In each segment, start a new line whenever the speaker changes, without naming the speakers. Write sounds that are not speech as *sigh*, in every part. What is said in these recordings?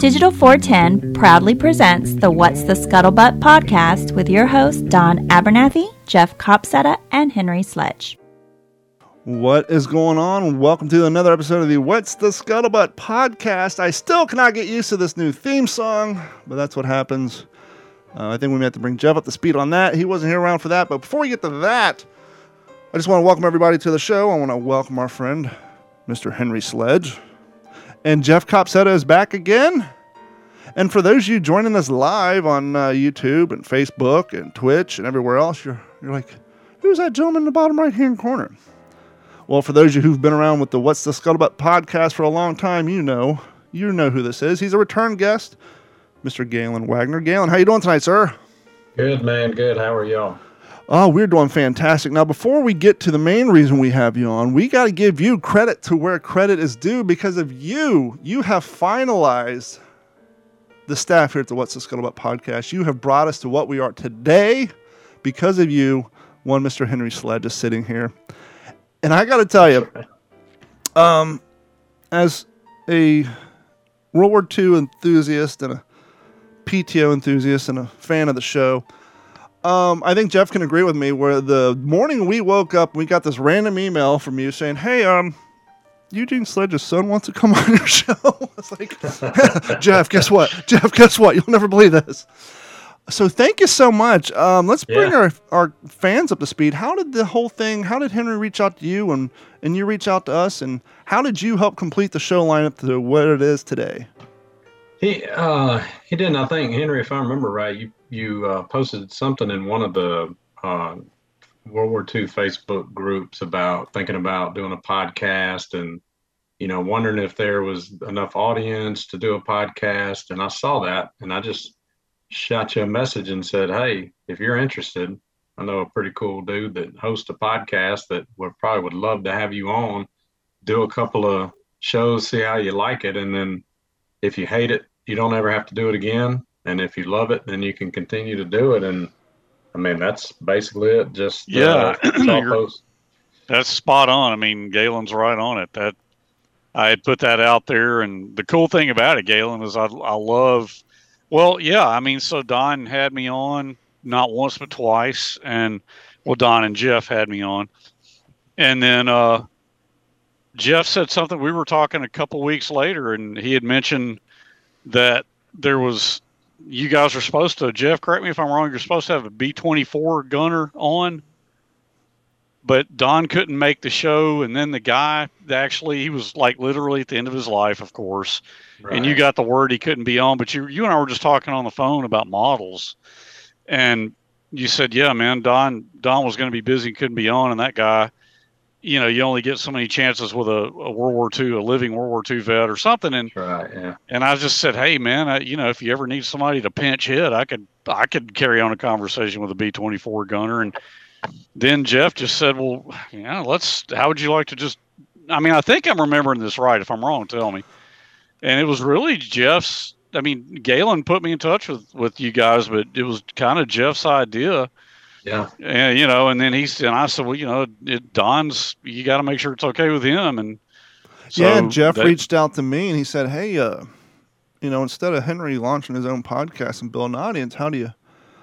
Digital 410 proudly presents the What's the Scuttlebutt podcast with your hosts Don Abernathy, Jeff Copsetta, and Henry Sledge.
What is going on? Welcome to another episode of the What's the Scuttlebutt podcast. I still cannot get used to this new theme song, but that's what happens. Uh, I think we may have to bring Jeff up to speed on that. He wasn't here around for that. But before we get to that, I just want to welcome everybody to the show. I want to welcome our friend, Mr. Henry Sledge. And Jeff Copsetta is back again. And for those of you joining us live on uh, YouTube and Facebook and Twitch and everywhere else, you're, you're like, who's that gentleman in the bottom right hand corner? Well, for those of you who've been around with the What's the Scuttlebutt podcast for a long time, you know, you know who this is. He's a return guest, Mr. Galen Wagner. Galen, how you doing tonight, sir?
Good, man. Good. How are y'all?
Oh, we're doing fantastic. Now, before we get to the main reason we have you on, we got to give you credit to where credit is due because of you. You have finalized the staff here at the What's the Scuttlebutt podcast. You have brought us to what we are today because of you. One, Mr. Henry Sledge is sitting here. And I got to tell you, um, as a World War II enthusiast and a PTO enthusiast and a fan of the show, um, I think Jeff can agree with me. Where the morning we woke up, we got this random email from you saying, "Hey, um, Eugene Sledge's son wants to come *laughs* on your show." *laughs* it's like, *laughs* Jeff, guess what? Jeff, guess what? You'll never believe this. So thank you so much. Um, let's bring
Yeah.
our our fans up to speed. How did the whole thing? How did Henry reach out to you, and and you reach out to us, and how did you help complete the show lineup to what it is today?
He uh he didn't. I think Henry, if I remember right, you you uh, posted something in one of the uh, World War II Facebook groups about thinking about doing a podcast and you know wondering if there was enough audience to do a podcast. And I saw that, and I just shot you a message and said, "Hey, if you're interested, I know a pretty cool dude that hosts a podcast that would probably would love to have you on. Do a couple of shows, see how you like it, and then." if you hate it, you don't ever have to do it again. And if you love it, then you can continue to do it. And I mean, that's basically it. Just
Yeah, *clears throat*
uh,
you're-
post-
That's spot on. I mean, Galen's right on it. That I had put that out there, and the cool thing about it, Galen, is I I love. Well, yeah, I mean, so Don had me on not once but twice, and well, Don and Jeff had me on, and then uh, Jeff said something. We were talking a couple weeks later, and he had mentioned that there was you guys are supposed to. Jeff, correct me if I'm wrong. You're supposed to have a B twenty four gunner on but Don couldn't make the show, and then the guy actually he was like literally at the end of his life, of course. And you got the word he couldn't be on, but you you and I were just talking on the phone about models, and you said, "Yeah, man, Don Don was going to be busy, couldn't be on," and that guy, you know, you only get so many chances with a, a World War II, a living World War II vet or something, and
right. Yeah.
and I just said, "Hey, man, I, you know, if you ever need somebody to pinch hit, I could, I could carry on a conversation with a B twenty four gunner." And then Jeff just said, "Well, yeah, let's. How would you like to just? I mean, I think I'm remembering this right. If I'm wrong, tell me." And it was really Jeff's. I mean, Galen put me in touch with with you guys, but it was kind of Jeff's idea.
Yeah.
And you know, and then he said, and I said, well, you know, it, Don's. You got to make sure it's okay with him. And so
yeah, and Jeff
that-
reached out to me and he said, "Hey, uh, you know, instead of Henry launching his own podcast and building an audience, how do you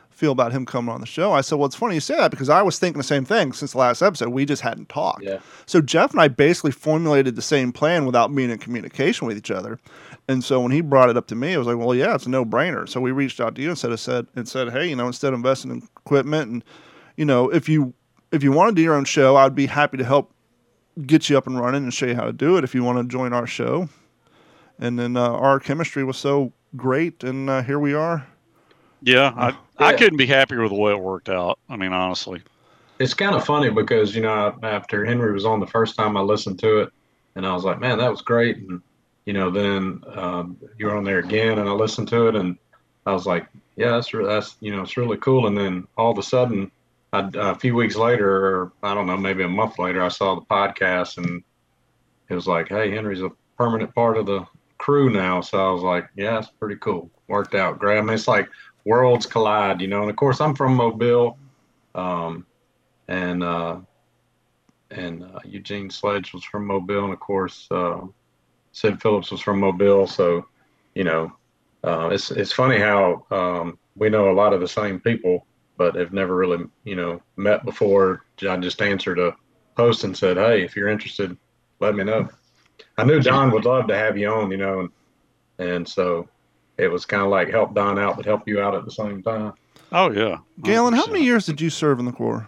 feel about him coming on the show?" I said, "Well, it's funny you say that because I was thinking the same thing since the last episode. We just hadn't talked.
Yeah.
So Jeff and I basically formulated the same plan without being in communication with each other. And so when he brought it up to me, I was like, "Well, yeah, it's a no-brainer." So we reached out to you instead of said and said, "Hey, you know, instead of investing in equipment and you know, if you if you want to do your own show, I'd be happy to help get you up and running and show you how to do it if you want to join our show. And then uh, our chemistry was so great, and uh, here we are.
Yeah, I, I couldn't be happier with the way it worked out. I mean, honestly.
It's kind of funny because you know after Henry was on the first time I listened to it, and I was like, man, that was great. And you know, then um, you were on there again, and I listened to it, and I was like, yeah, that's re- that's you know, it's really cool. And then all of a sudden, I, a few weeks later, or I don't know, maybe a month later, I saw the podcast, and it was like, hey, Henry's a permanent part of the crew now. So I was like, yeah, it's pretty cool. Worked out great. I mean, it's like worlds collide, you know. And of course, I'm from Mobile. Um, and uh, and uh, Eugene Sledge was from Mobile, and of course uh, Sid Phillips was from Mobile. So, you know, uh, it's it's funny how um, we know a lot of the same people, but have never really you know met before. I just answered a post and said, "Hey, if you're interested, let me know." I knew Don would love to have you on, you know, and and so it was kind of like help Don out, but help you out at the same time.
Oh yeah,
Galen, how many years did you serve in the Corps?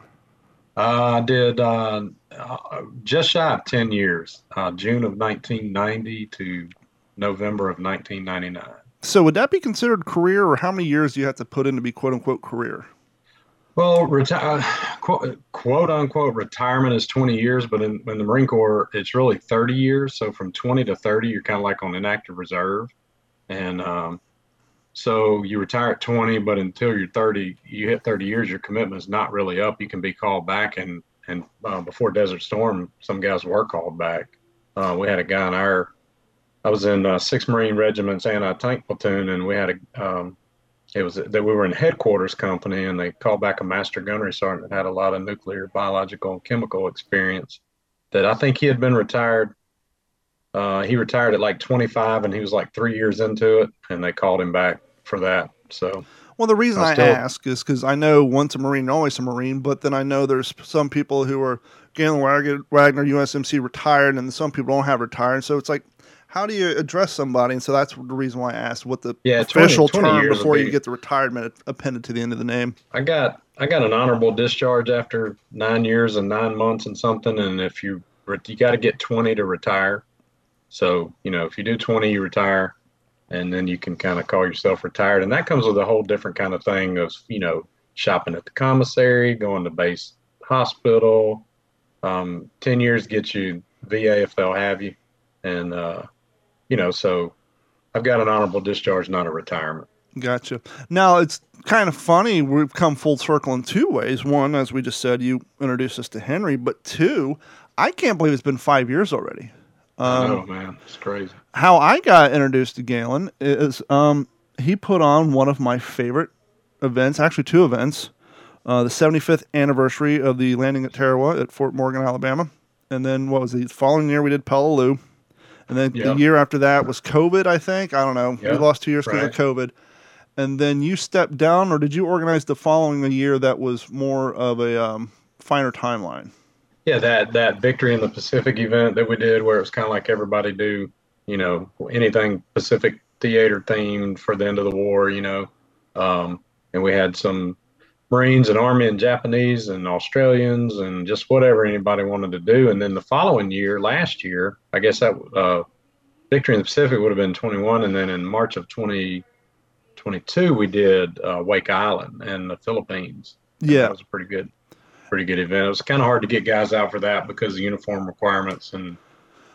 Uh, I did uh, uh, just shy of 10 years, uh, June of 1990 to November of 1999.
So would that be considered career, or how many years do you have to put in to be quote unquote career?
Well, reti- quote, quote unquote retirement is 20 years, but in, in the Marine Corps, it's really 30 years. So from 20 to 30, you're kind of like on inactive reserve. And um, so you retire at 20, but until you're 30, you hit 30 years, your commitment is not really up. You can be called back. And, and uh, before Desert Storm, some guys were called back. Uh, we had a guy in our, I was in uh, 6th Marine Regiment's anti tank platoon, and we had a, um, it was that we were in headquarters company and they called back a master gunnery sergeant that had a lot of nuclear, biological, and chemical experience. That I think he had been retired. Uh, he retired at like 25 and he was like three years into it, and they called him back for that. So,
well, the reason I,
still,
ask is because I know once a Marine, always a Marine, but then I know there's some people who are Galen Wagner, Wagner USMC retired, and some people don't have retired. So it's like how do you address somebody? And so that's the reason why I asked what the
yeah,
official
20, 20
term before
be,
you get the retirement appended to the end of the name.
I got I got an honorable discharge after nine years and nine months and something. And if you you got to get 20 to retire, so you know if you do 20, you retire, and then you can kind of call yourself retired. And that comes with a whole different kind of thing of you know shopping at the commissary, going to base hospital. Um, 10 years gets you VA if they'll have you, and uh, you know, so I've got an honorable discharge, not a retirement.
Gotcha. Now it's kind of funny. We've come full circle in two ways. One, as we just said, you introduced us to Henry, but two, I can't believe it's been five years already.
Um, oh man, it's crazy.
How I got introduced to Galen is um, he put on one of my favorite events, actually two events, uh, the 75th anniversary of the landing at Tarawa at Fort Morgan, Alabama, and then what was the following year we did Peleliu and then yep. the year after that was COVID, I think. I don't know. Yep. We lost two years because right. of COVID. And then you stepped down, or did you organize the following year that was more of a um, finer timeline?
Yeah, that that victory in the Pacific event that we did, where it was kind of like everybody do, you know, anything Pacific theater themed for the end of the war, you know, um, and we had some Marines and Army and Japanese and Australians and just whatever anybody wanted to do. And then the following year, last year, I guess that uh, Victory in the Pacific would have been 21. And then in March of 2022, we did uh, Wake Island and the Philippines.
Yeah.
That was a pretty good, pretty good event. It was kind of hard to get guys out for that because of uniform requirements and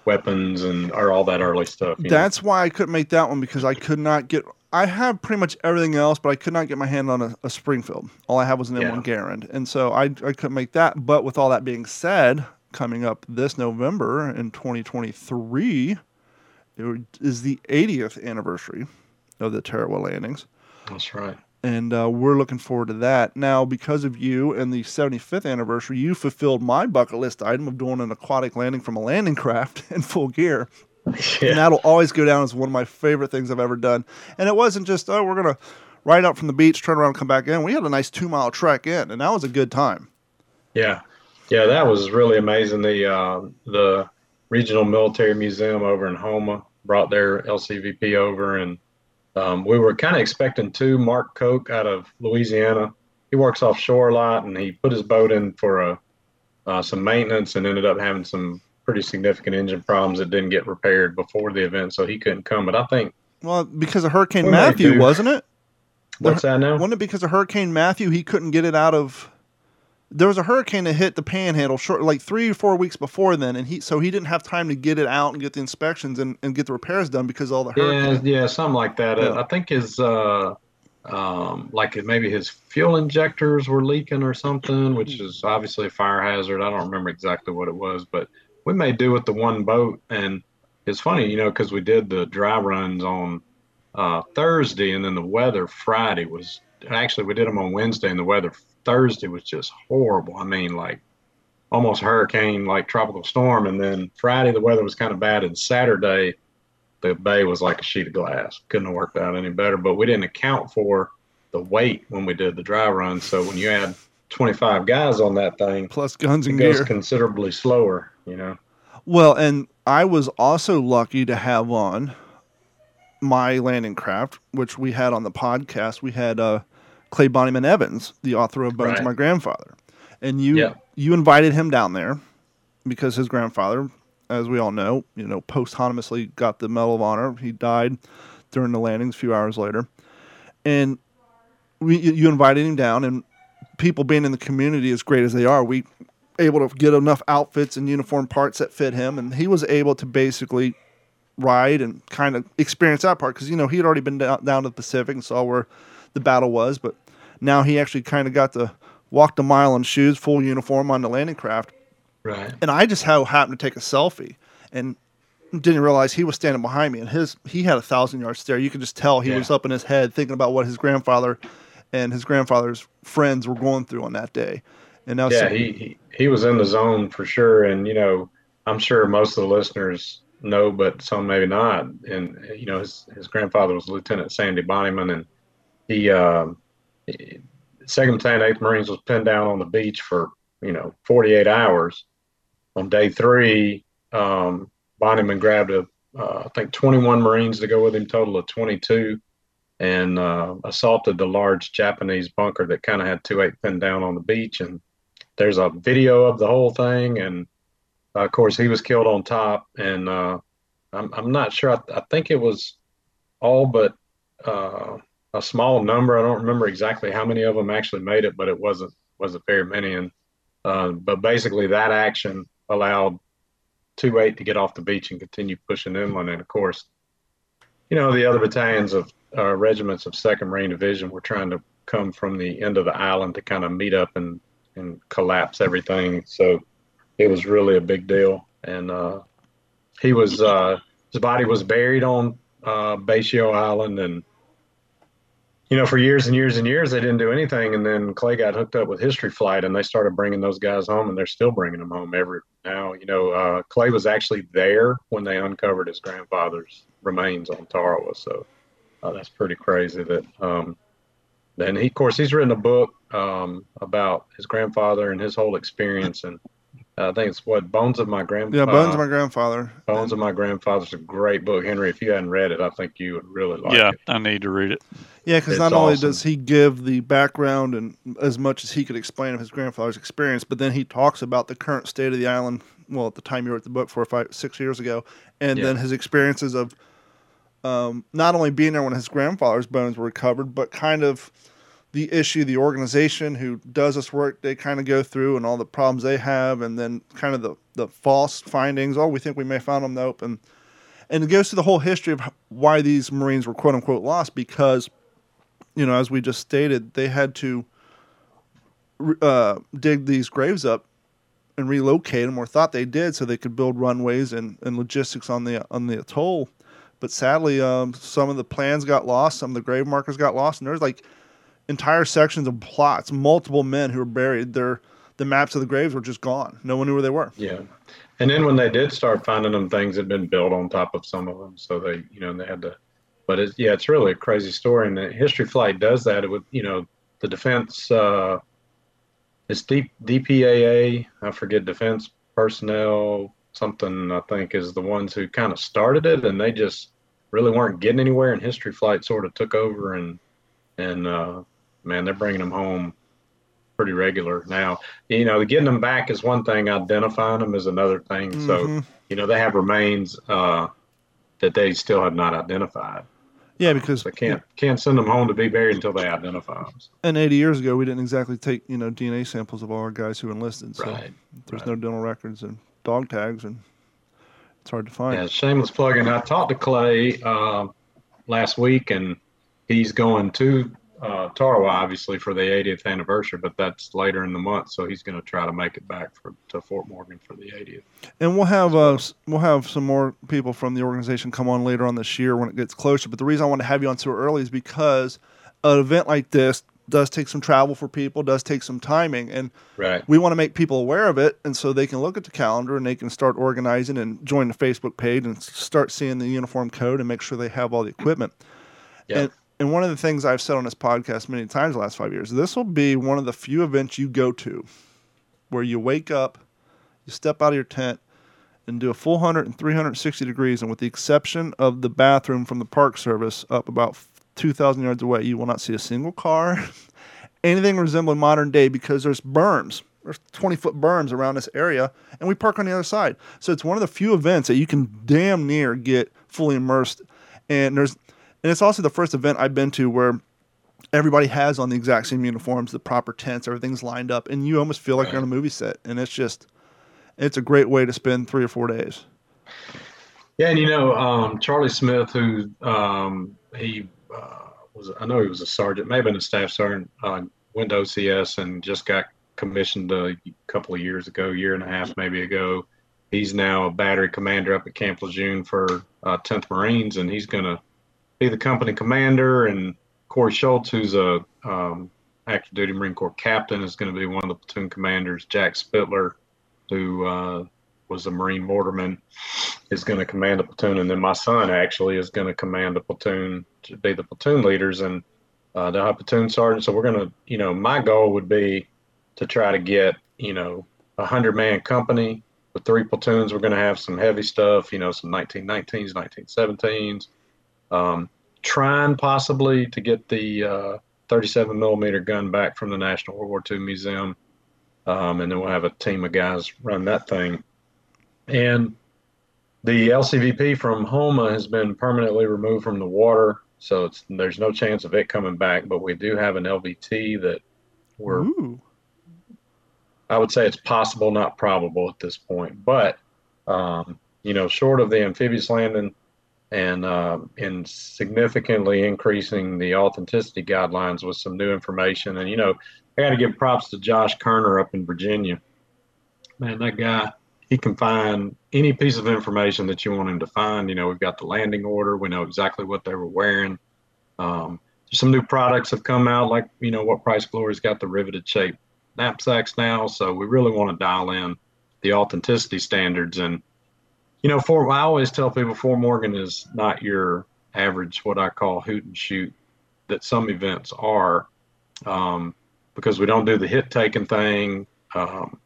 weapons and or all that early stuff.
That's know? why I couldn't make that one because I could not get I have pretty much everything else, but I could not get my hand on a, a Springfield. All I have was an yeah. M1 Garand. And so I, I couldn't make that. But with all that being said, coming up this November in 2023 it is the 80th anniversary of the Tarawa landings.
That's right.
And uh, we're looking forward to that. Now, because of you and the 75th anniversary, you fulfilled my bucket list item of doing an aquatic landing from a landing craft *laughs* in full gear. Yeah. And that'll always go down as one of my favorite things I've ever done. And it wasn't just, oh, we're going to ride out from the beach, turn around, come back in. We had a nice two mile trek in, and that was a good time.
Yeah. Yeah, that was really amazing. The uh, the Regional Military Museum over in Houma brought their LCVP over, and um, we were kind of expecting two. Mark Koch out of Louisiana, he works offshore a lot, and he put his boat in for a uh, some maintenance and ended up having some pretty significant engine problems that didn't get repaired before the event, so he couldn't come. But I think
well, because of Hurricane Matthew, wasn't it?
What's the, that now?
Wasn't it because of Hurricane Matthew he couldn't get it out of? There was a hurricane that hit the Panhandle short, like three or four weeks before then, and he so he didn't have time to get it out and get the inspections and, and get the repairs done because all the hurricane.
Yeah, yeah, something like that. Yeah. I think his uh, um, like maybe his fuel injectors were leaking or something, which is obviously a fire hazard. I don't remember exactly what it was, but we may do with the one boat. And it's funny, you know, because we did the dry runs on uh, Thursday, and then the weather Friday was actually we did them on Wednesday, and the weather Thursday was just horrible. I mean, like almost hurricane, like tropical storm. And then Friday the weather was kind of bad, and Saturday the bay was like a sheet of glass. Couldn't have worked out any better. But we didn't account for the weight when we did the dry run. So when you add 25 guys on that thing,
plus guns and
it goes
gear.
considerably slower. You know.
Well, and I was also lucky to have on my landing craft, which we had on the podcast. We had uh, Clay Bonnyman Evans, the author of Bones
Right.
of My Grandfather, and you
Yeah.
you invited him down there because his grandfather, as we all know, you know, posthumously got the Medal of Honor. He died during the landings a few hours later, and we you invited him down, and people being in the community as great as they are, we able to get enough outfits and uniform parts that fit him, and he was able to basically ride and kind of experience that part because you know he had already been down, down to the Pacific and saw where the battle was, but now he actually kind of got to walk the mile in shoes, full uniform on the landing craft,
Right.
and I just how happened to take a selfie and didn't realize he was standing behind me and his he had a thousand yard stare. You could just tell he
Yeah.
was up in his head thinking about what his grandfather and his grandfather's friends were going through on that day. And now
Yeah, he, he he was in the zone for sure, and you know, I'm sure most of the listeners know, but some maybe not. And you know, his his grandfather was Lieutenant Sandy Bonnyman, and he, um, he Second Battalion, Eighth Marines was pinned down on the beach for you know 48 hours. On day three, um, Bonnyman grabbed a uh, I think 21 Marines to go with him, total of 22 and uh, assaulted the large Japanese bunker that kind of had two eight pinned down on the beach. And there's a video of the whole thing. And uh, of course, he was killed on top. And uh, I'm, I'm not sure. I, I think it was all but uh, a small number. I don't remember exactly how many of them actually made it, but it wasn't wasn't very many. And uh, but basically, that action allowed two eight to get off the beach and continue pushing inland. And of course, you know the other battalions of uh, regiments of Second Marine Division were trying to come from the end of the island to kind of meet up and and collapse everything. So it was really a big deal. And uh, he was uh, his body was buried on uh, Betio Island, and you know for years and years and years they didn't do anything. And then Clay got hooked up with History Flight, and they started bringing those guys home, and they're still bringing them home every now. You know, uh, Clay was actually there when they uncovered his grandfather's remains on Tarawa, so uh, that's pretty crazy. That um, then he, of course, he's written a book um, about his grandfather and his whole experience, and I think it's what Bones of My Grandfather.
yeah, Bones of my grandfather.
Bones of My Grandfather's a great book, Henry. If you hadn't read it, I think you would really like
yeah,
it.
Yeah, I need to read it.
Yeah, because
It's
not only does he give the background and as much as he could explain of his grandfather's experience, but then he talks about the current state of the island. Well, at the time you wrote the book, four or five, six years ago, and
Yeah.
then his experiences of um, not only being there when his grandfather's bones were recovered, but kind of the issue, the organization who does this work, they kind of go through and all the problems they have, and then kind of the, the false findings. Oh, we think we may have found them. Nope. And and it goes through the whole history of why these Marines were quote unquote lost because you know, as we just stated, they had to uh, dig these graves up and relocate them, or thought they did, so they could build runways and, and logistics on the on the atoll. But sadly, um, some of the plans got lost, some of the grave markers got lost, and there's like entire sections of plots, multiple men who were buried. Their the maps of the graves were just gone. No one knew where they were.
Yeah. And then when they did start finding them, things had been built on top of some of them. So they, you know, they had to, but it's, yeah, it's really a crazy story. And the History Flight does that. It would, you know, the defense, uh, it's D, DPAA, I forget, defense personnel, something I think is the ones who kind of started it and they just really weren't getting anywhere. And History Flight sort of took over and, and, uh, man, they're bringing them home pretty regular now. You know, getting them back is one thing. Identifying them is another thing. So,
Mhm.
you know, they have remains uh, that they still have not identified.
yeah, because
So they can't can't send them home to be buried until they identify them.
and 80 years ago, we didn't exactly take you know DNA samples of all our guys who enlisted. So
Right.
there's
right.
no dental records and dog tags, and it's hard to find.
Yeah, shameless plug. And I talked to Clay uh, last week, and he's going to uh, Tarawa, obviously, for the 80th anniversary, but that's later in the month. So he's going to try to make it back for, to Fort Morgan for the 80th.
And we'll have uh, we'll have some more people from the organization come on later on this year when it gets closer. But the reason I want to have you on so early is because an event like this, does take some travel for people, does take some timing, and
Right.
we want to make people aware of it, and so they can look at the calendar and they can start organizing and join the Facebook page and start seeing the uniform code and make sure they have all the equipment.
Yeah.
And and one of the things I've said on this podcast many times the last five years, this will be one of the few events you go to where you wake up, you step out of your tent, and do a full 100 and 360 degrees, and with the exception of the bathroom from the Park Service up about 2,000 yards away, you will not see a single car, *laughs* anything resembling modern day because there's berms. There's 20 foot berms around this area, and we park on the other side. So it's one of the few events that you can damn near get fully immersed. And there's, and it's also the first event I've been to where everybody has on the exact same uniforms, the proper tents, everything's lined up, and you almost feel like you're on a movie set. And it's just, it's a great way to spend three or four days.
Yeah, and you know, um, Charlie Smith, who um, he uh, was, I know he was a sergeant, maybe been a staff sergeant, uh, went to OCS and just got commissioned a couple of years ago, year and a half maybe ago. He's now a battery commander up at Camp Lejeune for uh, 10th Marines, and he's going to be the company commander. And Corey Schultz, who's a um, active duty Marine Corps captain, is going to be one of the platoon commanders. Jack Spittler, who uh, was a Marine mortarman, is going to command a platoon, and then my son actually is going to command a platoon to be the platoon leaders, and uh, have platoon sergeants. So we're going to, you know, my goal would be to try to get, you know, a hundred man company with three platoons. We're going to have some heavy stuff, you know, some 1919s, 1917s. Um, trying possibly to get the uh, 37 millimeter gun back from the National World War II Museum, um, and then we'll have a team of guys run that thing. And the LCVP from Houma has been permanently removed from the water, so it's there's no chance of it coming back. But we do have an LVT that we're
Ooh.
I would say it's possible, not probable at this point. But um, you know, short of the amphibious landing and uh, significantly increasing the authenticity guidelines with some new information, and you know, I got to give props to Josh Kerner up in Virginia. Man, that guy, he can find any piece of information that you want him to find. You know, we've got the landing order. We know exactly what they were wearing. Um, some new products have come out, like you know what Price Glory's got the riveted shape knapsacks now. So we really want to dial in the authenticity standards. And, you know, for I always tell people Fort Morgan is not your average, what I call hoot and shoot, that some events are, um, because we don't do the hit taking thing. Um,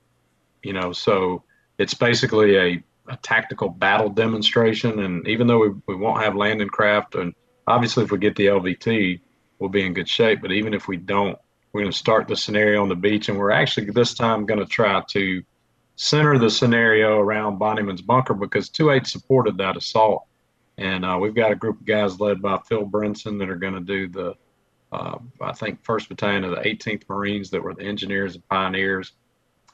you know, so it's basically a, a tactical battle demonstration. And even though we, we won't have landing craft, and obviously if we get the LVT, we'll be in good shape. But even if we don't, we're going to start the scenario on the beach, and we're actually this time going to try to center the scenario around Bonnyman's bunker because 2-8 supported that assault. And uh, we've got a group of guys led by Phil Brinson that are going to do the, uh, I think, 1st Battalion of the 18th Marines that were the engineers and pioneers.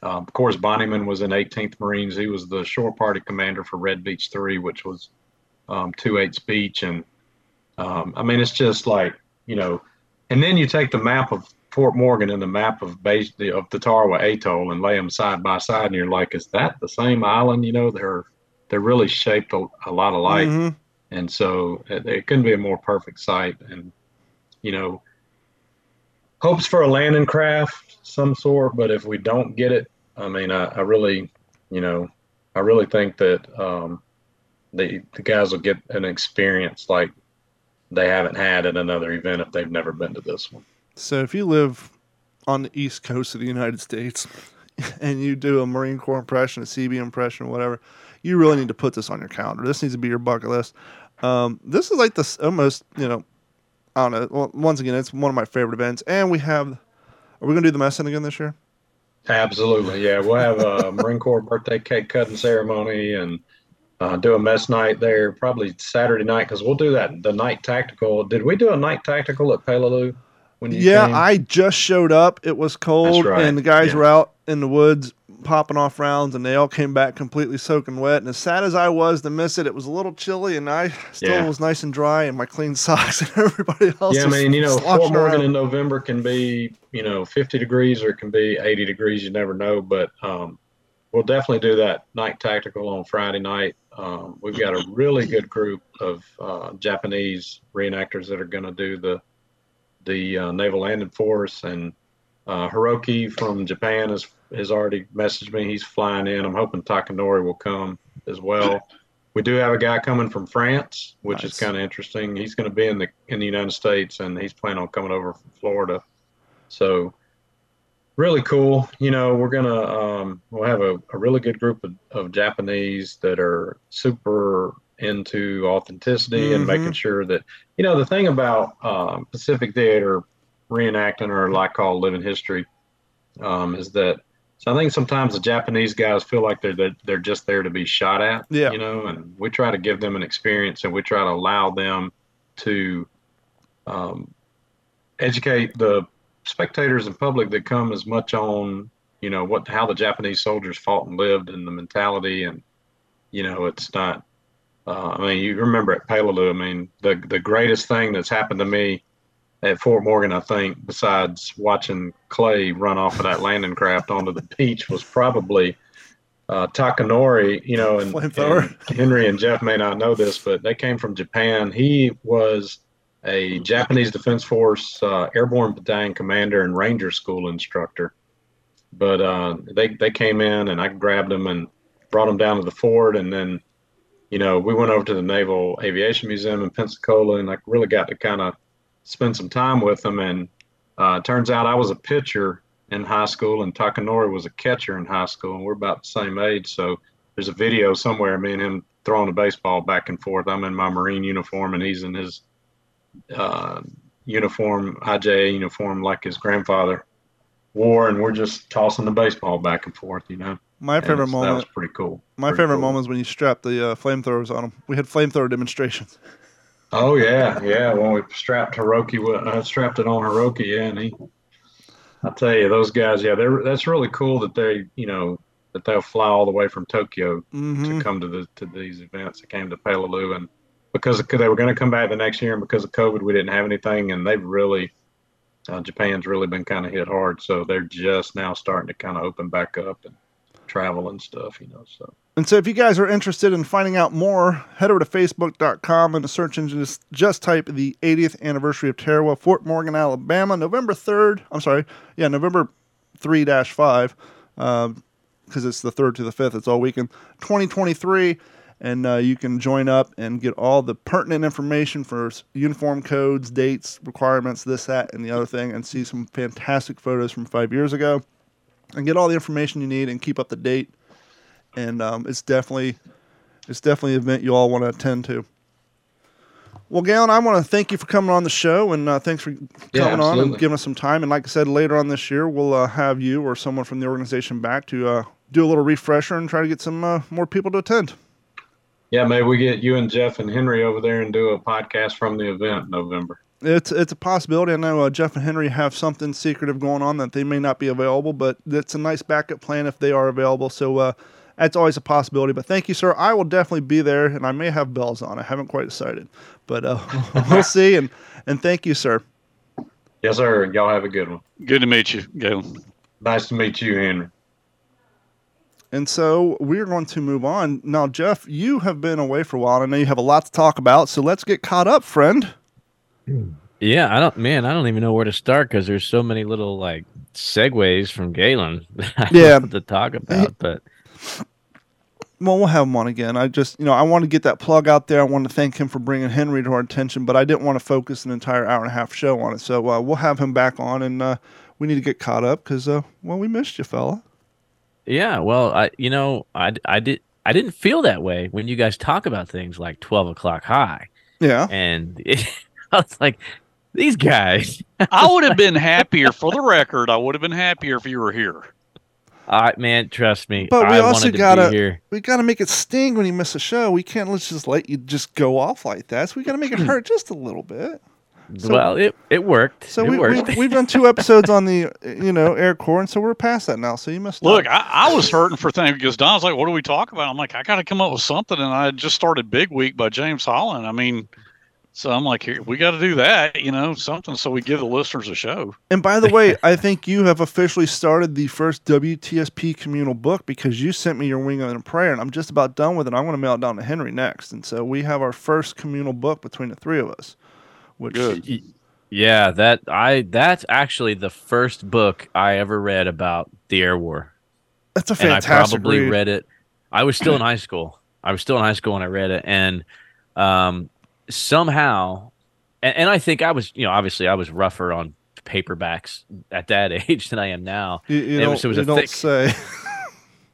Um, of course, Bonnyman was in 18th Marines. He was the shore party commander for Red Beach 3, which was um, 2-8's beach. And um, I mean, it's just like, you know, and then you take the map of Fort Morgan and the map of base of the Tarawa Atoll and lay them side by side, and you're like, is that the same island? You know, they're they're really shaped a, a lot alike,
Mhm.
and so it, it couldn't be a more perfect site. And you know, hopes for a landing craft some sort, but if we don't get it, I mean, I, I really, you know, I really think that um, the the guys will get an experience like they haven't had at another event if they've never been to this one.
So if you live on the east coast of the United States *laughs* and you do a Marine Corps impression, a CB impression, whatever, you really need to put this on your calendar. This needs to be your bucket list. Um, this is like this almost, you know, I don't know. Well, once again, it's one of my favorite events, and we have. Are we gonna do the messing again this year?
Absolutely, yeah. We'll have a *laughs* Marine Corps birthday cake cutting ceremony and uh, do a mess night there probably Saturday night because we'll do that the night tactical. Did we do a night tactical at Peleliu? When you
Yeah,
came?
I just showed up. It was cold,
right,
and the guys
yeah.
were out in the woods popping off rounds, and they all came back completely soaking wet. And as sad as I was to miss it, it was a little chilly, and I still
Yeah.
was nice and dry, and my clean *laughs* socks, and everybody else.
Yeah, I mean, you know, Fort Morgan
around.
in November can be, you know, 50 degrees or it can be 80 degrees. You never know. But um, we'll definitely do that night tactical on Friday night. Um, we've got a really good group of uh, Japanese reenactors that are going to do the the uh, Naval Landing Force, and uh, Hiroki from Japan has has already messaged me. He's flying in. I'm hoping Takanori will come as well. We do have a guy coming from France, which
Nice.
is kind of interesting. He's going to be in the in the United States, and he's planning on coming over from Florida. So really cool. You know, we're gonna um, we'll have a, a really good group of, of Japanese that are super into authenticity and
Mhm.
making sure that you know the thing about um, Pacific Theater reenacting or like called living history um, is that so I think sometimes the Japanese guys feel like they're they're, they're just there to be shot at,
Yeah.
you know, and we try to give them an experience and we try to allow them to um, educate the spectators and public that come as much on you know what how the Japanese soldiers fought and lived and the mentality and you know it's not uh, I mean you remember at Peleliu I mean the the greatest thing that's happened to me at Fort Morgan I think besides watching Clay run off of that landing craft onto the beach was probably uh, Takanori you know and, and *laughs* Henry and Jeff may not know this but they came from Japan he was a Japanese Defense Force uh, Airborne Battalion Commander and Ranger School instructor. But uh, they they came in and I grabbed them and brought them down to the fort, and then you know we went over to the Naval Aviation Museum in Pensacola, and I really got to kind of spend some time with them. And uh, turns out I was a pitcher in high school, and Takanori was a catcher in high school, and we're about the same age. So there's a video somewhere, of me and him throwing a baseball back and forth. I'm in my Marine uniform, and he's in his uh, uniform, IJA uniform, like his grandfather wore, and we're just tossing the baseball back and forth. You know,
My favorite
it's- That was
moment.
pretty cool.
My
Pretty
favorite
cool.
moment is when you strap the uh, flamethrowers on them. We had flamethrower demonstrations. *laughs*
Oh yeah, yeah. When we strapped Hiroki, uh, strapped it on Hiroki, yeah, and he. I tell you, those guys, yeah, they're that's really cool that they, you know, that they'll fly all the way from Tokyo
hmm
to come to the to these events. They came to Peleliu, and because they were going to come back the next year, and because of COVID, we didn't have anything, and they've really, uh, Japan's really been kind of hit hard, so they're just now starting to kind of open back up and travel and stuff, you know. So
And so, if you guys are interested in finding out more, head over to facebook.com and the search engine just, just type the 80th anniversary of Tarawa, Fort Morgan, Alabama, November 3rd. I'm sorry, yeah, November 3 5, because it's the 3rd to the 5th. It's all weekend. 2023. And uh, you can join up and get all the pertinent information for uniform codes, dates, requirements, this, that, and the other thing, and see some fantastic photos from five years ago. And get all the information you need and keep up to date and um, it's definitely it's definitely an event you all want to attend to. Well, Galen, I want to thank you for coming on the show, and uh, thanks for coming
Yeah,
on and giving us some time. And like I said, later on this year, we'll uh, have you or someone from the organization back to uh, do a little refresher and try to get some uh, more people to attend.
yeah, maybe we get you and Jeff and Henry over there and do a podcast from the event in November.
It's it's a possibility. I know uh, Jeff and Henry have something secretive going on that they may not be available, but it's a nice backup plan if they are available. So uh, that's always a possibility. But thank you, sir. I will definitely be there, and I may have bells on. I haven't quite decided, but uh, *laughs* we'll *laughs* see. And and thank you, sir.
Yes, sir. Y'all have a good one.
Good to meet you, Galen.
Nice to meet you, Henry.
And so we're going to move on now. Jeff, you have been away for a while. and I know you have a lot to talk about. So let's get caught up, friend.
Yeah, I don't, man, I don't even know where to start because there's so many little like segues from Galen *laughs* that I
Yeah.
to talk about. But
Well, we'll have him on again. I just, you know, I want to get that plug out there. I want to thank him for bringing Henry to our attention, but I didn't want to focus an entire hour and a half show on it. So uh, we'll have him back on, and uh, we need to get caught up because, uh, well, we missed you, fella.
yeah, well, I, you know, I, I did, I didn't feel that way when you guys talk about things like 12 o'clock high.
Yeah.
And it, *laughs* I was like, these guys,
I would have been happier, for the record. I would have been happier if you were here.
I, man, trust me.
But we
I
also
wanted
gotta-
here.
We got to make it sting when you miss a show. We can't let's just let you just go off like that. So we got to make it hurt just a little bit. So-
well, it, it worked.
So
it
we,
worked.
we, we've done two episodes on the, uh, you know, Air Corps, and so we're past that now. So you must
Look, I, I was hurting for things because Don's like, "What do we talk about?" I'm like, "I got to come up with something," and I just started Big Week by James Holland. I mean, so I'm like, "Here, we got to do that," you know, something so we give the listeners a show.
And by the way, I think you have officially started the first WTSP communal book because you sent me your wing and a prayer, and I'm just about done with it. I'm going to mail it down to Henry next, and so we have our first communal book between the three of us. Which
Good.
Yeah, that I that's actually the first book I ever read about the air war.
That's a
and I
fantastic
probably
read.
read it. I was still in high school. I was still in high school when I read it, and um, somehow, and, and I think I was, you know, obviously I was rougher on paperbacks at that *laughs* age than I am now.
You, you
It was- *laughs* *laughs* it was a thick-
say.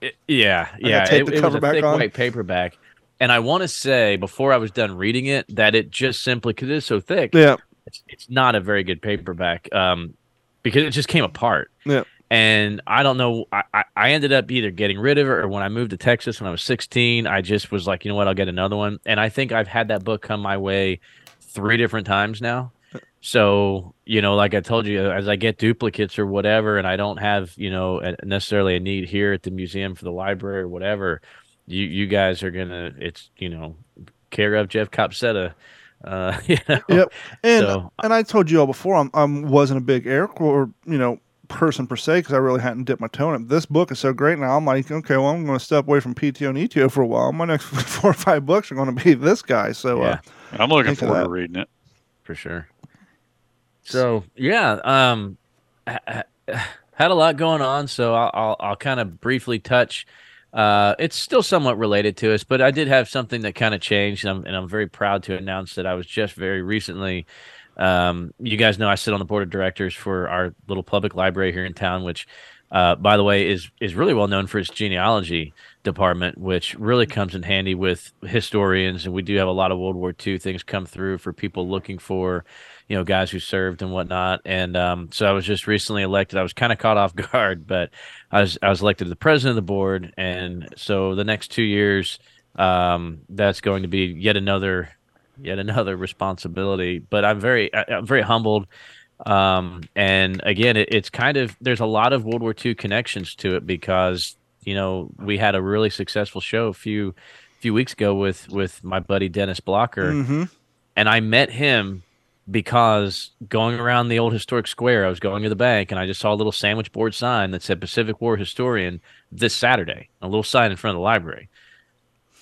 It- yeah, yeah. It, it was a thick
on.
white paperback, and I want to say before I was done reading it that it just simply because it's so thick,
yeah,
it's, it's not a very good paperback um, because it just came apart.
Yeah.
And I don't know. I, I, ended up either getting rid of it or when I moved to Texas when I was 16, I just was like, you know what, I'll get another one. And I think I've had that book come my way three different times now. So, you know, like I told you, as I get duplicates or whatever, and I don't have, you know, necessarily a need here at the museum for the library or whatever, you you guys are gonna, it's you know, care of Jeff Copsetta. Uh, *laughs* you know,
Yep. and
so
and I told you all before, I'm I wasn't a big air or, you know, person per se because I really hadn't dipped my toe in it. This book is so great now. I'm like, okay, well, I'm going to step away from PTO and ETO for a while. My next *laughs* four or five books are going to be this guy. So, uh,
I'm looking forward
that.
to reading it.
for sure. So yeah, um, ha- ha- had a lot going on. So I'll I'll, I'll kind of briefly touch. Uh, it's still somewhat related to us, but I did have something that kind of changed, and I'm, and I'm very proud to announce that I was just very recently. Um, you guys know I sit on the board of directors for our little public library here in town, which, uh, by the way, is is really well known for its genealogy department, which really comes in handy with historians, and we do have a lot of World War II things come through for people looking for, you know, guys who served and whatnot. And um, so I was just recently elected. I was kind of caught off *laughs* guard, but I was I was elected to the president of the board, and so the next two years, um, that's going to be yet another yet another responsibility. But I'm very I, I'm very humbled. Um, and again, it, it's kind of there's a lot of World War II connections to it because you know we had a really successful show a few few weeks ago with with my buddy Dennis Blocker,
hmm
and I met him because going around the old historic square, I was going to the bank and I just saw a little sandwich board sign that said Pacific War Historian this Saturday, a little sign in front of the library.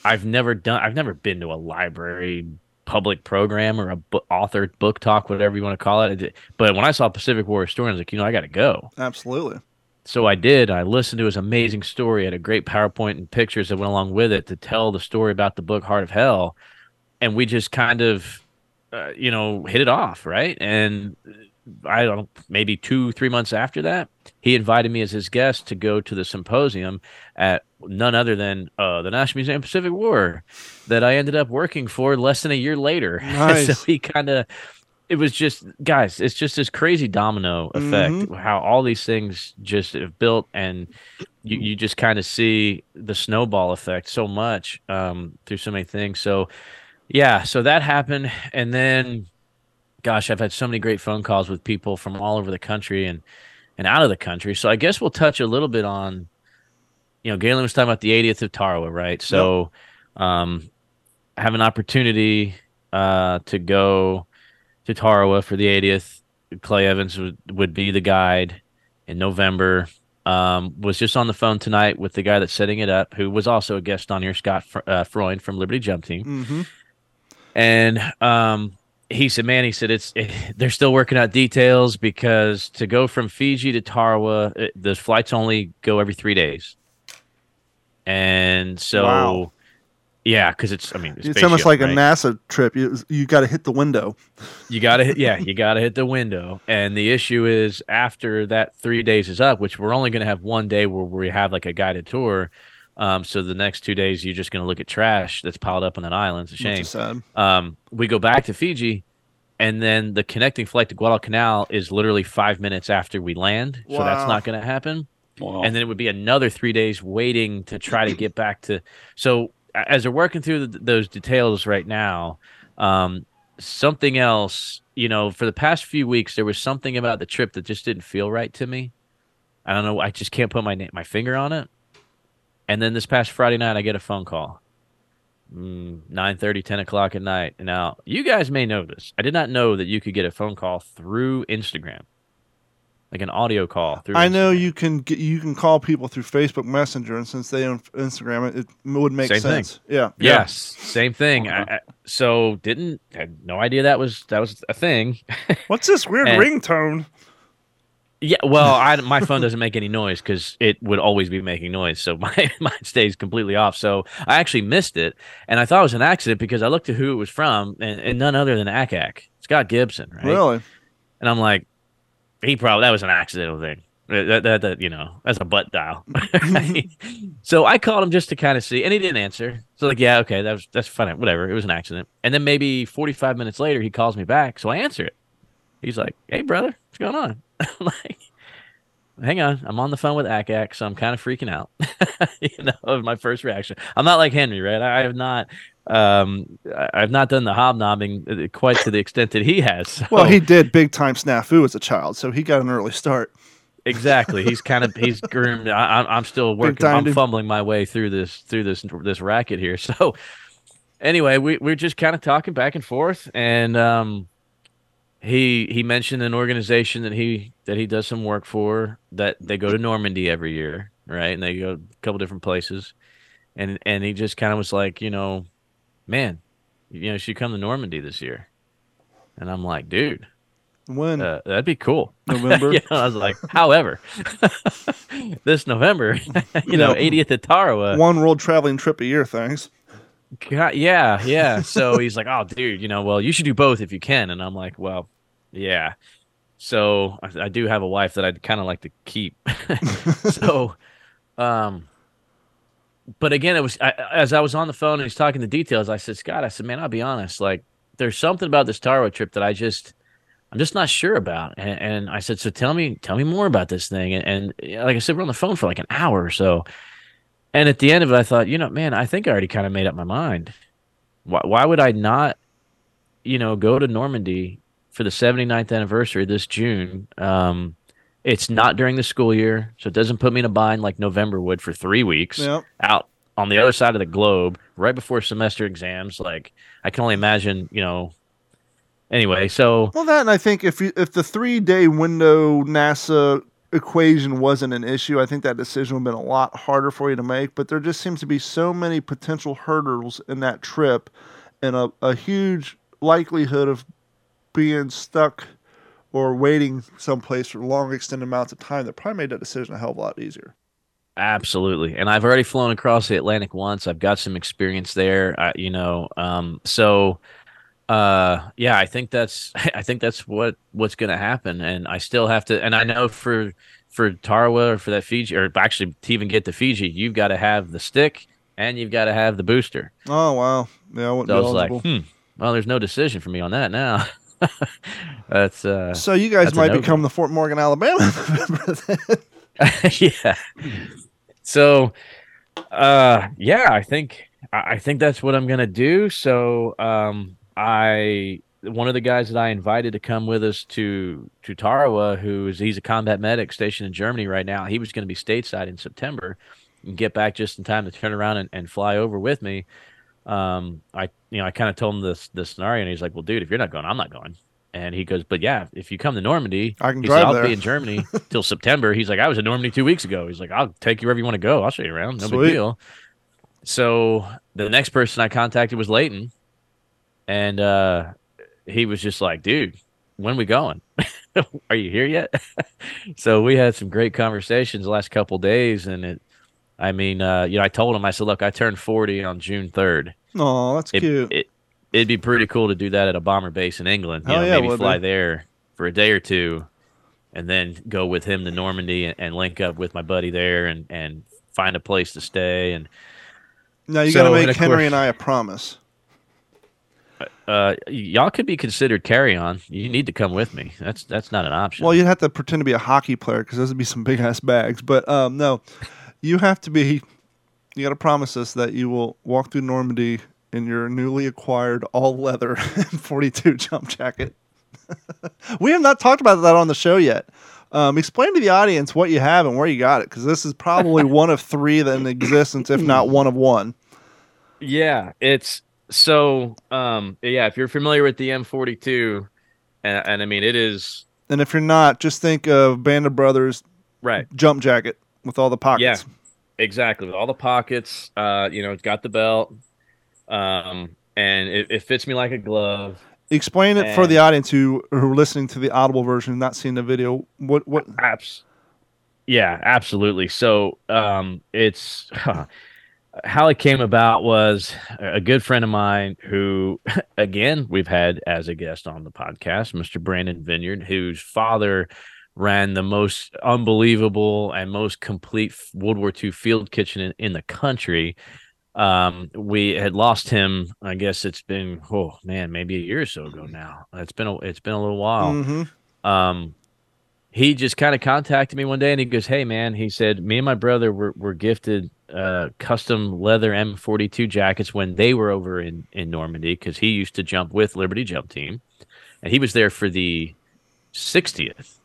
I've never done, I've never been to a library public program or a book, authored book talk, whatever you want to call it. But when I saw Pacific War Historian, I was like, you know, I got to go.
absolutely.
So I did. I listened to his amazing story. Had a great PowerPoint and pictures that went along with it to tell the story about the book Heart of Hell, and we just kind of, uh, you know, hit it off, right? And I don't know, maybe two, three months after that, he invited me as his guest to go to the symposium at none other than uh, the National Museum of Pacific War that I ended up working for less than a year later. *laughs*
Nice.
so he kind of it was just guys it's just this crazy domino effect
Mhm.
how all these things just have built and you, you just kind of see the snowball effect so much um, through so many things so yeah so that happened and then gosh i've had so many great phone calls with people from all over the country and and out of the country so i guess we'll touch a little bit on you know galen was talking about the 80th of tarawa right so um I have an opportunity uh, to go to Tarawa for the 80th. Clay Evans would, would be the guide in November. Um, was just on the phone tonight with the guy that's setting it up, who was also a guest on here, Scott Fr- uh, Freund from Liberty Jump Team.
hmm
And um, he said, "Man, he said it's it, they're still working out details because to go from Fiji to Tarawa, it, the flights only go every three days, and so."
Wow.
Yeah, because it's. I mean,
It's almost like
right?
a NASA trip. You you got to hit the window.
You gotta hit, yeah, you gotta hit the window. And the issue is after that three days is up, which we're only gonna have one day where we have like a guided tour. Um, so the next two days you're just gonna look at trash that's piled up on that island. It's a shame.
is sad.
Um, we go back to Fiji, and then the connecting flight to Guadalcanal is literally five minutes after we land. So that's not gonna happen
Wow.
and then it would be another three days waiting to try to get back to so as they're working through th those details right now um, something else you know for the past few weeks there was something about the trip that just didn't feel right to me i don't know i just can't put my na- my finger on it and then this past friday night i get a phone call mm, 9 10 o'clock at night now you guys may know this i did not know that you could get a phone call through instagram like an audio call through.
I know
Instagram.
you can get, you can call people through Facebook Messenger, and since they own Instagram, it, it would make
Same thing.
sense. Yeah.
Yes, same thing.
Uh-huh.
I, I, so didn't had no idea that was that was a thing.
What's this weird *laughs*
And-
ringtone?
Yeah, well, I, my phone doesn't make any noise because it would always be making noise, so *laughs* my mine stays completely off. So I actually missed it, and I thought it was an accident because I looked at who it was from, and, and none other than ACAC, Scott Gibson, right?
Really?
And I'm like, he probably that was an accidental thing. That, that, that you know, that's a butt dial. *laughs* *laughs* so I called him just to kind of see, and he didn't answer. So like, yeah, okay, that was that's fine, whatever. It was an accident. And then maybe 45 minutes later, he calls me back, so I answer it. He's like, "Hey, brother, what's going on?" *laughs* I'm like, "Hang on, I'm on the phone with ACAC, so I'm kind of freaking out." *laughs* you know, of my first reaction. I'm not like Henry, right? I have not, um, I've not done the hobnobbing uh, quite to the extent that he has. So.
Well, he did big time snafu as a child, so he got an early start.
Exactly. He's kind of he's groomed. I, I'm I'm still working. I'm fumbling my way through this through this this racket here. *laughs* So anyway, we we're just kind of talking back and forth, and um, he he mentioned an organization that he that he does some work for that they go to Normandy every year, right? And they go a couple different places, and and he just kind of was like, you know, man, you know, should come to Normandy this year, and I'm like, dude,
When
uh, that'd be cool. *laughs*
November.
you know, I was like, however, *laughs* this November, *laughs* you know, 80th at Tarawa.
one world traveling trip a year, thanks.
God, yeah, yeah. So he's like, oh, dude, you know, well, you should do both if you can. And I'm like, well, yeah. So I, I do have a wife that I'd kind of like to keep. *laughs* so, um, but again, it was I, as I was on the phone and he's talking the details. I said, Scott, I said, man, I'll be honest. Like, there's something about this Tarawa trip that I just, I'm just not sure about. And, and I said, so tell me, tell me more about this thing. And, and like I said, we're on the phone for like an hour or so. And at the end of it, I thought, you know, man, I think I already kind of made up my mind. Why, why would I not, you know, go to Normandy for the 79th anniversary this June? Um, it's not during the school year, so it doesn't put me in a bind like November would for three weeks
Yep.
out on the other side of the globe right before semester exams. Like, I can only imagine, you know. Anyway, so
Well, that and I think if you, if the three day window NASA equation wasn't an issue, I think that decision would have been a lot harder for you to make. But there just seems to be so many potential hurdles in that trip, and a, a huge likelihood of being stuck or waiting someplace for long extended amounts of time that probably made that decision a hell of a lot easier.
Absolutely, and I've already flown across the Atlantic once. I've got some experience there. I, you know, um, so uh, yeah, I think that's *laughs* I think that's what what's going to happen, and I still have to. And I know for for Tarawa or for that Fiji, or actually to even get to Fiji, you've got to have the stick and you've got to have the booster.
Oh wow, yeah, I wouldn't
So I was like, hmm, well, there's no decision for me on that now. *laughs* that's uh,
so you guys might become the Fort Morgan, Alabama. *laughs*
yeah. So, uh, yeah, I think I I think that's what I'm gonna do. So, um, I one of the guys that I invited to come with us to to Tarawa, who is he's a combat medic stationed in Germany right now. He was going to be stateside in September and get back just in time to turn around and, and fly over with me. Um, I you know I kind of told him this this scenario, and he's like, "Well, dude, if you're not going, I'm not going." And he goes, "But yeah, if you come to Normandy,
I can
he said,
drive
I'll
there."
be in Germany *laughs* till September." He's like, "I was in Normandy two weeks ago." He's like, "I'll take you wherever you want to go. I'll show you around. No
Sweet.
big deal." So the next person I contacted was Leighton, and uh, he was just like, "Dude, when we going? *laughs* Are you here yet?" *laughs* so we had some great conversations the last couple days, and it. I mean, uh, you know, I told him, I said, "Look, I turned 40 on June 3rd.
Oh, that's
It,
cute.
it it'd be pretty cool to do that at a bomber base in England. You know,
yeah,
maybe fly
be.
there for a day or two, and then go with him to Normandy and, and link up with my buddy there and and find a place to stay. And
now you
so,
got to make Henry
course-
and I a promise.
Uh, y'all could be considered carry on. You need to come with me. That's that's not an option.
Well, you'd have to pretend to be a hockey player because those would be some big ass bags. But um, no, you have to be. You got to promise us that you will walk through Normandy in your newly acquired all leather *laughs* 42 jump jacket. *laughs* we have not talked about that on the show yet. Um, explain to the audience what you have and where you got it because this is probably *laughs* one of three that in existence, if not one of one.
Yeah, it's so um yeah, if you're familiar with the M42 and, and I mean it is
And if you're not, just think of Band of Brothers
Right.
jump jacket with all the pockets.
Yeah. Exactly. With all the pockets, uh, you know, it's got the belt. Um, and it, it fits me like a glove.
Explain it for the audience who who are listening to the audible version, not seeing the video. What what?
Abs- yeah, absolutely. So um, it's *laughs* how it came about was a good friend of mine who, *laughs* again, we've had as a guest on the podcast, Mr. Brandon Vineyard, whose father ran the most unbelievable and most complete World War II field kitchen in, in the country. Um, we had lost him. I guess it's been oh man, maybe a year or so ago now. It's been a, it's been a little while
Mhm.
um he just kind of contacted me one day and he goes hey man he said me and my brother were, were gifted uh custom leather m42 jackets when they were over in in normandy because he used to jump with liberty jump team and he was there for the 60th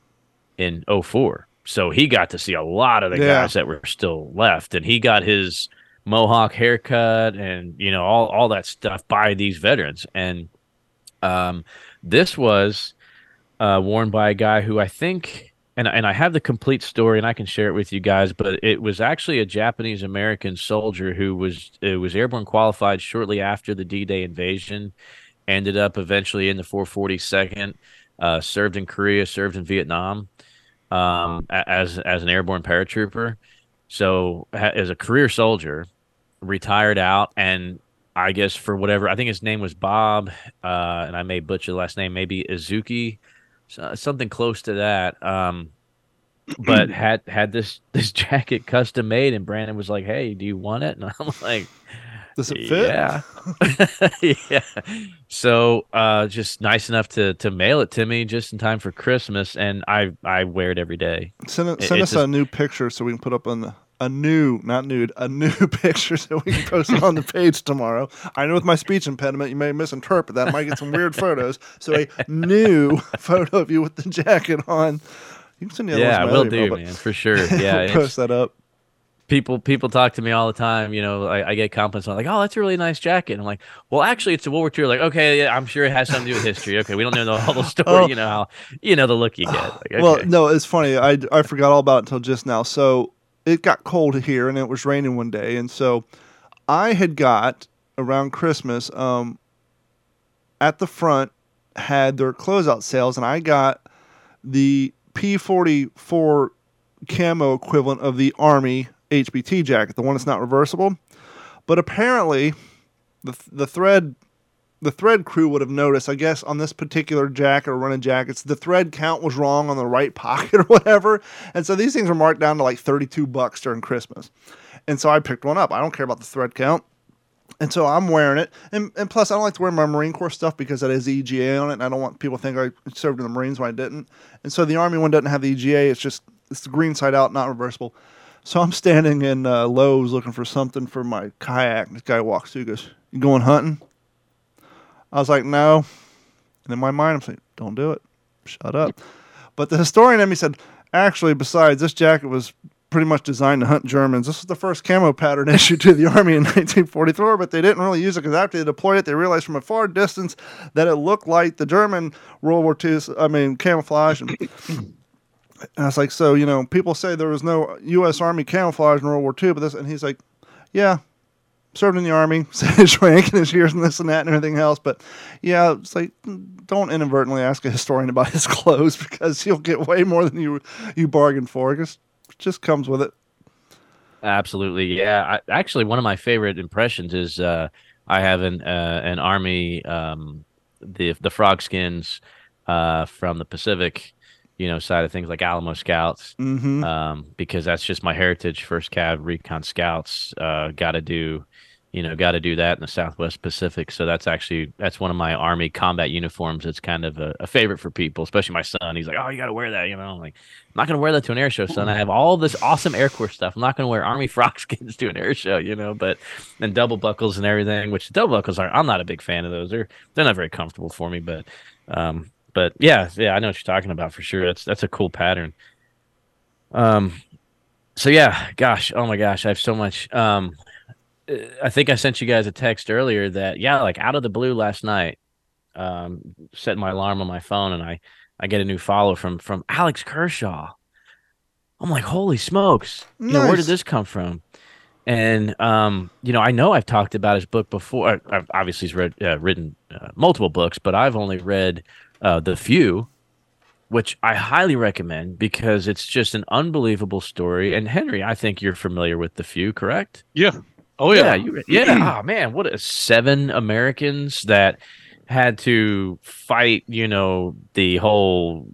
in 04 so he got to see a lot of the
Yeah.
guys that were still left and he got his mohawk haircut and you know all, all that stuff by these veterans and um this was uh, worn by a guy who I think, and and I have the complete story, and I can share it with you guys. But it was actually a Japanese American soldier who was it was airborne qualified shortly after the D-Day invasion. Ended up eventually in the 442nd. Uh, served in Korea, served in Vietnam, um, as as an airborne paratrooper. So as a career soldier, retired out, and I guess for whatever I think his name was Bob, uh, and I may butcher the last name, maybe Izuki, so- something close to that. Um, but *clears throat* had had this *laughs* this jacket custom made, and Brandon was like, "Hey, do you want it?" And I'm like,
Does it fit?
"Yeah, *laughs* yeah." So, uh, just nice enough to to mail it to me just in time for Christmas, and I I wear it every day.
Send, it,
It-
send
it's
us a
just-
new picture so we can put up on the a new, not nude, a new *laughs* picture so we can post it on the page tomorrow. I know with my speech impediment, you may misinterpret that. I Might get some weird photos. So a new *laughs* photo of you with the jacket on. You can send the other
Yeah,
ones
will do,
email,
man, for sure. Yeah, *laughs*
we'll post that up.
people people talk to me all the time. You know, I, I get compliments on like, "Oh, that's a really nice jacket." And I'm like, "Well, actually, it's a World War II." Like, okay, yeah, I'm sure it has something to do with history. Okay, we don't know the whole story.
Oh.
You know how you know the look you get. *sighs* Like, okay.
Well, no, it's funny. I, I forgot all about it until just now. So it got cold here and it was raining one day. And so I had got around Christmas, um, at the front had their closeout sales, and I got the P44 camo equivalent of the Army HBT jacket, the one that's not reversible. But apparently, the, the thread the thread crew would have noticed, I guess, on this particular jacket or running jackets, the thread count was wrong on the right *laughs* pocket or whatever. And so these things are marked down to like 32 bucks during Christmas. And so I picked one up. I don't care about the thread count. And so I'm wearing it. And, and plus, I don't like to wear my Marine Corps stuff because that has EGA on it. And I don't want people to think I served in the Marines when I didn't. And so the Army one doesn't have the EGA. It's just, it's the green side out, not reversible. So I'm standing in uh, Lowe's looking for something for my kayak. This guy walks through, goes, You going hunting? I was like, no. And in my mind, I'm saying, don't do it. Shut up. But the historian in me said, actually, besides, this jacket was pretty much designed to hunt Germans. This was the first camo pattern *laughs* issued to the Army in *laughs* 1944, but they didn't really use it because after they deployed it, they realized from a far distance that it looked like the German World War II, I mean, camouflage. And, and *coughs* I was like, so, you know, people say there was no U.S. Army camouflage in World War II, but this, and he's like, yeah, served in the army, *laughs* said his rank and his years and this and that and everything else. But yeah, it's like don't inadvertently ask a historian about his *laughs* clothes because you'll get way more than you you bargained for. It just just comes with it.
Absolutely, yeah. I, actually, one of my favorite impressions is uh, I have an uh, an army um, the the frog skins uh, from the Pacific, you know, side of things like Alamo Scouts,
Mm-hmm.
um, because that's just my heritage. First Cav Recon Scouts, uh, got to do, you know, got to do that in the Southwest Pacific. So that's actually that's one of my Army combat uniforms. It's kind of a, a favorite for people, especially my son. He's like, "Oh, you got to wear that," you know. I'm like, I'm not gonna wear that to an air show, son. I have all this awesome Air Corps stuff. I'm not gonna wear Army *laughs* frog skins to an air show, you know. But and double buckles and everything, which double buckles are. I'm not a big fan of those. They're they're not very comfortable for me, but um, but yeah, yeah, I know what you're talking about for sure. That's that's a cool pattern. Um, so yeah, gosh, oh my gosh, I have so much. Um, I think I sent you guys a text earlier that yeah, like out of the blue last night, um, set my alarm on my phone and I I get a new follow from from Alex Kershaw. I'm like, holy smokes! You know, where did this come from? And um, you know, I know I've talked about his book before. I've obviously he's read uh, written uh, multiple books, but I've only read uh, the few, which I highly recommend because it's just an unbelievable story. And Henry, I think you're familiar with the few, correct?
Yeah. Oh yeah.
you, yeah. oh *clears throat* man, what a seven Americans that had to fight. You know, the whole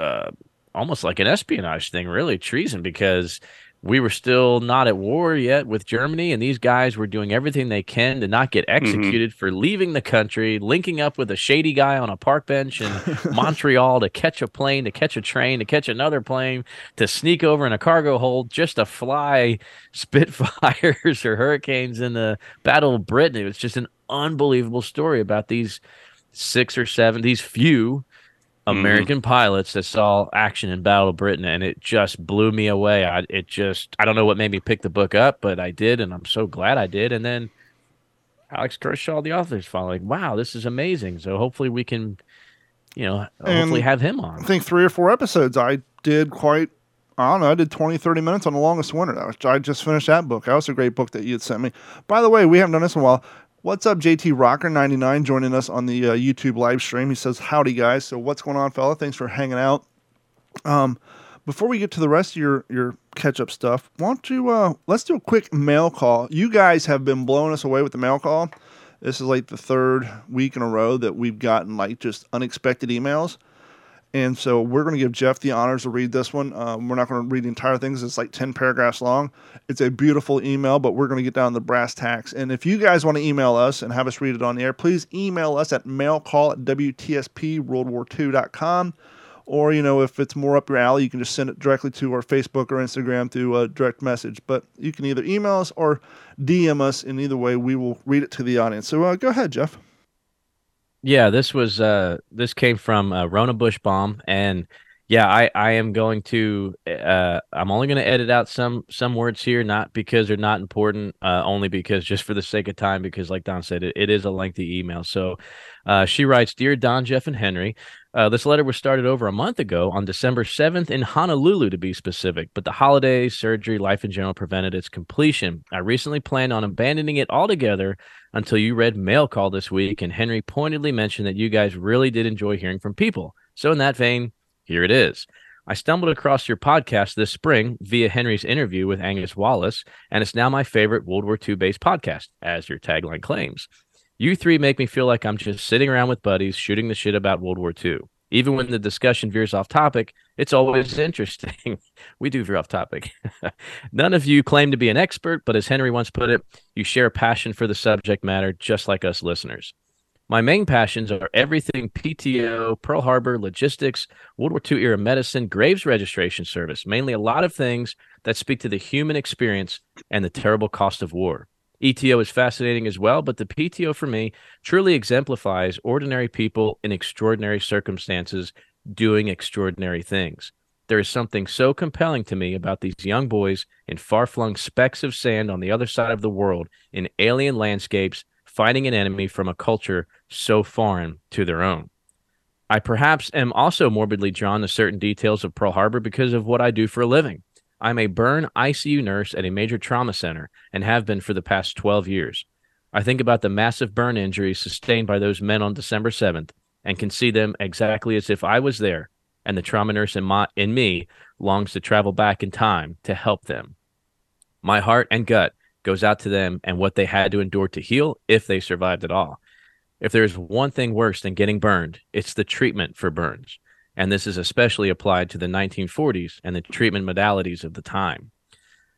uh, almost like an espionage thing, really treason, because we were still not at war yet with Germany, and these guys were doing everything they can to not get mm-hmm. executed for leaving the country, linking up with a shady guy on a park bench in *laughs* Montreal to catch a plane, to catch a train, to catch another plane, to sneak over in a cargo hold just to fly *laughs* Spitfires or Hurricanes in the Battle of Britain. It was just an unbelievable story about these six or seven, these few Mm-hmm. American pilots that saw action in Battle of Britain, and it just blew me away. I it just I don't know what made me pick the book up, but I did, and I'm so glad I did. And then Alex Kershaw, the author, is following. Wow, this is amazing. So hopefully we can, you know, hopefully have him on.
I think three or four episodes I did quite I don't know, I did 20, 30 minutes on The Longest Winter. I just finished that book. That was a great book that you had sent me. By the way, we haven't done this in a while. What's up, JT Rocker99 joining us on the uh, YouTube live stream. He says, Howdy, guys. So, what's going on, fella? Thanks for hanging out. Um, before we get to the rest of your, your catch up stuff, don't you, uh, let's do a quick mail call. You guys have been blowing us away with the mail call. This is like the third week in a row that we've gotten like just unexpected emails. And so we're going to give Jeff the honors to read this one. Um, we're not going to read the entire thing it's like 10 paragraphs long. It's a beautiful email, but we're going to get down to the brass tacks. And if you guys want to email us and have us read it on the air, please email us at mailcall at WTSPWorldWar2.com. Or, you know, if it's more up your alley, you can just send it directly to our Facebook or Instagram through a direct message. But you can either email us or DM us. In either way, we will read it to the audience. So uh, go ahead, Jeff.
Yeah, this was uh this came from uh, Rona Bushbaum, and yeah, I I am going to uh I'm only going to edit out some some words here, not because they're not important, uh, only because just for the sake of time, because like Don said, it, it is a lengthy email. So, uh, she writes, "Dear Don, Jeff, and Henry." Uh, this letter was started over a month ago on December 7th in Honolulu, to be specific, but the holidays, surgery, life in general prevented its completion. I recently planned on abandoning it altogether until you read Mail Call this week, and Henry pointedly mentioned that you guys really did enjoy hearing from people. So, in that vein, here it is. I stumbled across your podcast this spring via Henry's interview with Angus Wallace, and it's now my favorite World War II based podcast, as your tagline claims. You three make me feel like I'm just sitting around with buddies shooting the shit about World War II. Even when the discussion veers off topic, it's always *laughs* interesting. we do veer off topic. *laughs* None of you claim to be an expert, but as Henry once put it, you share a passion for the subject matter just like us listeners. My main passions are everything PTO, Pearl Harbor, logistics, World War II era medicine, graves registration service, mainly a lot of things that speak to the human experience and the terrible cost of war. ETO is fascinating as well, but the PTO for me truly exemplifies ordinary people in extraordinary circumstances doing extraordinary things. There is something so compelling to me about these young boys in far flung specks of sand on the other side of the world in alien landscapes fighting an enemy from a culture so foreign to their own. I perhaps am also morbidly drawn to certain details of Pearl Harbor because of what I do for a living. I'm a burn ICU nurse at a major trauma center and have been for the past 12 years. I think about the massive burn injuries sustained by those men on December 7th and can see them exactly as if I was there, and the trauma nurse in, my, in me longs to travel back in time to help them. My heart and gut goes out to them and what they had to endure to heal if they survived at all. If there's one thing worse than getting burned, it's the treatment for burns. And this is especially applied to the 1940s and the treatment modalities of the time.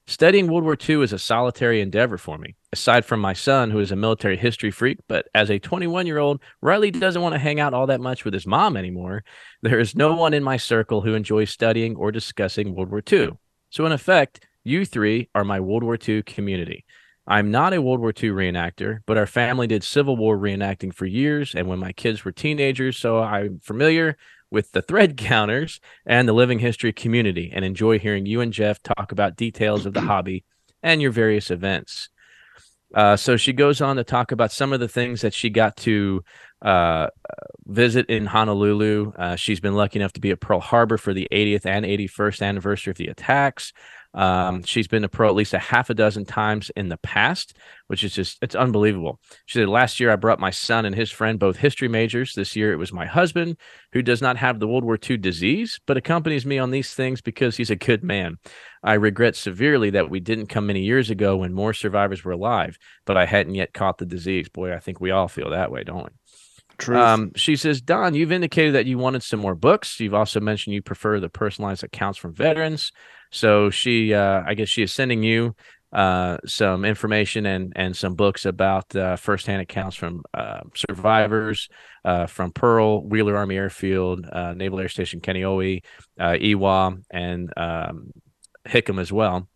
Studying World War II is a solitary endeavor for me, aside from my son, who is a military history freak. But as a 21 year old, Riley doesn't want to hang out all that much with his mom anymore. There is no one in my circle who enjoys studying or discussing World War II. So, in effect, you three are my World War II community. I'm not a World War II reenactor, but our family did Civil War reenacting for years. And when my kids were teenagers, so I'm familiar with the thread *laughs* counters and the living history community and enjoy hearing you and Jeff talk about details of the *clears throat* hobby and your various events. Uh, so she goes on to talk about some of the things that she got to uh, visit in Honolulu. Uh, she's been lucky enough to be at Pearl Harbor for the 80th and 81st anniversary of the attacks. Um, she's been a pro at least a half a dozen times in the past, which is just it's unbelievable. She said last year I brought my son and his friend, both history majors. This year it was my husband, who does not have the World War II disease, but accompanies me on these things because he's a good man. I regret severely that we didn't come many years ago when more survivors were alive, but I hadn't yet caught the disease. Boy, I think we all feel that way, don't we? Um, she says, Don, you've indicated that you wanted some more books. You've also mentioned you prefer the personalized accounts from veterans. So she, uh, I guess, she is sending you uh, some information and and some books about uh, firsthand accounts from uh, survivors uh, from Pearl, Wheeler Army Airfield, uh, Naval Air Station Kaneohe, uh, Ewa, and um, Hickam as well.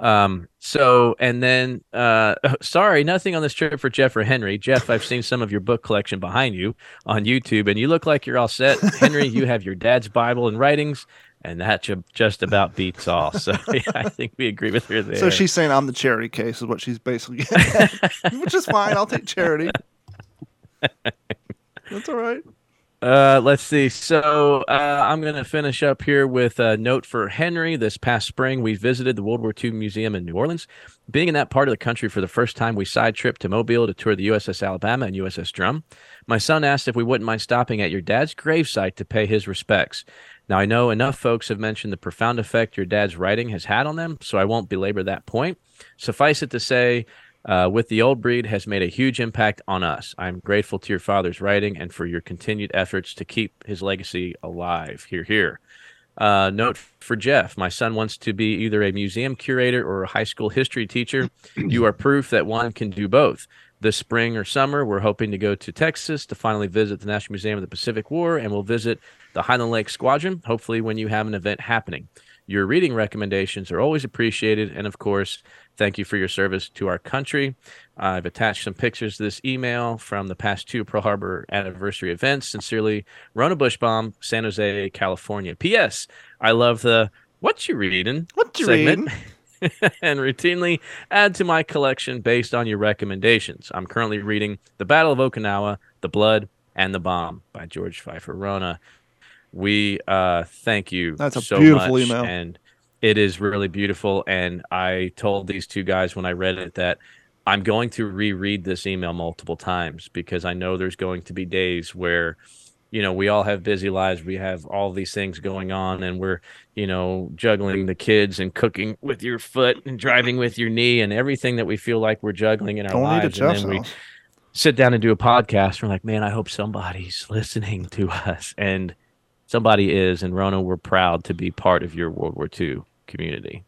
Um, so and then uh *laughs* sorry, nothing on this trip for Jeff or Henry. Jeff, I've seen some of your book collection behind you on YouTube, and you look like you're all set. Henry, you have your dad's Bible and writings, and that just about beats all. So *laughs* yeah, I think we agree with her there.
So she's saying I'm the charity case, is what she's basically *laughs* *laughs* which is fine. I'll take charity. That's all right.
Uh, let's see. So uh, I'm going to finish up here with a note for Henry. This past spring, we visited the World War II Museum in New Orleans. Being in that part of the country for the first time, we side tripped to Mobile to tour the USS Alabama and USS Drum. My son asked if we wouldn't mind stopping at your dad's gravesite to pay his respects. Now, I know enough folks have mentioned the profound effect your dad's writing has had on them, so I won't belabor that point. Suffice it to say, uh, with the old breed has made a huge impact on us. I'm grateful to your father's writing and for your continued efforts to keep his legacy alive. Here, here. Uh, note for Jeff My son wants to be either a museum curator or a high school history teacher. You are proof that one can do both. This spring or summer, we're hoping to go to Texas to finally visit the National Museum of the Pacific War and we'll visit the Highland Lake Squadron, hopefully, when you have an event happening. Your reading recommendations are always appreciated. And of course, thank you for your service to our country. I've attached some pictures to this email from the past two Pearl Harbor anniversary events. Sincerely, Rona Bushbaum, San Jose, California. P.S. I love the what you reading
What you
segment.
reading? *laughs*
and routinely add to my collection based on your recommendations. I'm currently reading The Battle of Okinawa, The Blood, and the Bomb by George Feifer Rona. We uh, thank you
That's a
so
beautiful
much,
email.
and it is really beautiful. And I told these two guys when I read it that I'm going to reread this email multiple times because I know there's going to be days where, you know, we all have busy lives. We have all these things going on, and we're, you know, juggling the kids and cooking with your foot and driving with your knee and everything that we feel like we're juggling in our
Don't
lives. And then we sit down and do a podcast. We're like, man, I hope somebody's *laughs* listening to us. And somebody is. And Rona, we're proud to be part of your World War II community.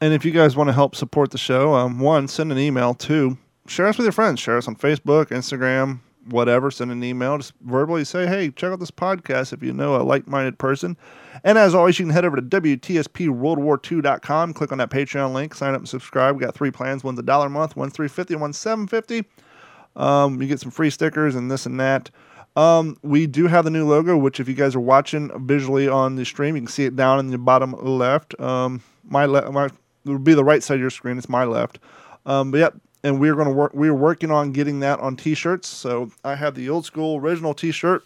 And if you guys want to help support the show, um, one, send an email. Two, share us with your friends. Share us on Facebook, Instagram, whatever. Send an email. Just verbally say, hey, check out this podcast if you know a like minded person. And as always, you can head over to WTSPWorldWar2.com. Click on that Patreon link, sign up and subscribe. We got three plans. One's a dollar a month, one's three fifty, and one's seven fifty. Um, you get some free stickers and this and that. Um, we do have the new logo, which if you guys are watching visually on the stream, you can see it down in the bottom left. Um, my left, my it would be the right side of your screen. It's my left. Um, but yep, and we're gonna work. We're working on getting that on T-shirts. So I have the old school original T-shirt.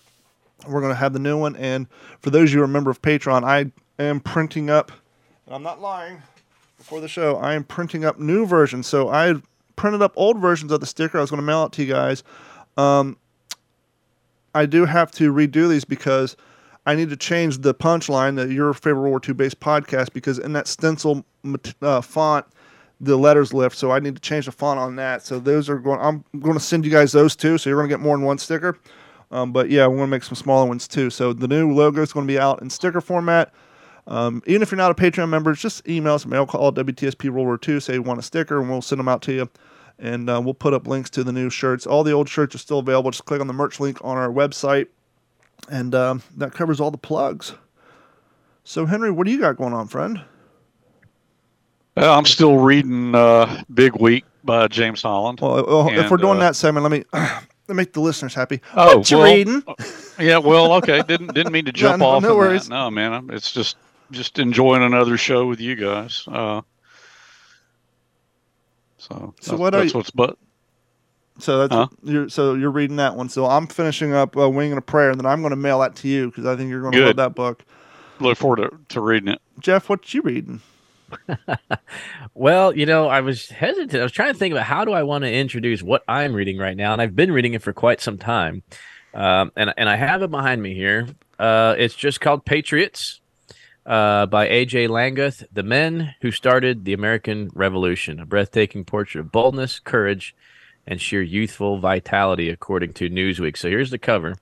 We're gonna have the new one. And for those of you who are a member of Patreon, I am printing up. And I'm not lying. Before the show, I am printing up new versions. So I printed up old versions of the sticker. I was gonna mail it to you guys. Um, I do have to redo these because I need to change the punchline, the Your Favorite World War II based podcast, because in that stencil uh, font, the letters lift. So I need to change the font on that. So those are going. I'm going to send you guys those too. So you're going to get more than one sticker. Um, but yeah, we want to make some smaller ones too. So the new logo is going to be out in sticker format. Um, even if you're not a Patreon member, just email us, mail call WTSP World War II, say you want a sticker, and we'll send them out to you. And uh, we'll put up links to the new shirts. All the old shirts are still available. Just click on the merch link on our website, and um, that covers all the plugs. So Henry, what do you got going on, friend?
Well, I'm still reading uh, Big Week by James Holland.
Well, well if we're doing
uh,
that segment, let me *clears throat* let make the listeners happy.
Oh,
what you
well,
reading?
Yeah, well, okay. Didn't didn't mean to *laughs* jump
no-
off.
no
on
worries.
That. No, man. It's just just enjoying another show with you guys. Uh, So,
So
that's,
what are
that's
you-
what's but
So that's
Huh?
you're so you're reading that one. So I'm finishing up uh, Wing and a Prayer, and then I'm going to mail that to you because I think you're going to love that book.
look forward to, to reading it.
Jeff, what you reading? *laughs*
Well, you know, I was hesitant. I was trying to think about how do I want to introduce what I'm reading right now, and I've been reading it for quite some time, um, and and I have it behind me here. Uh, it's just called Patriots uh, by A.J. Langguth, the men who started the American Revolution, a breathtaking portrait of boldness, courage, and sheer youthful vitality, according to Newsweek. So here's the cover,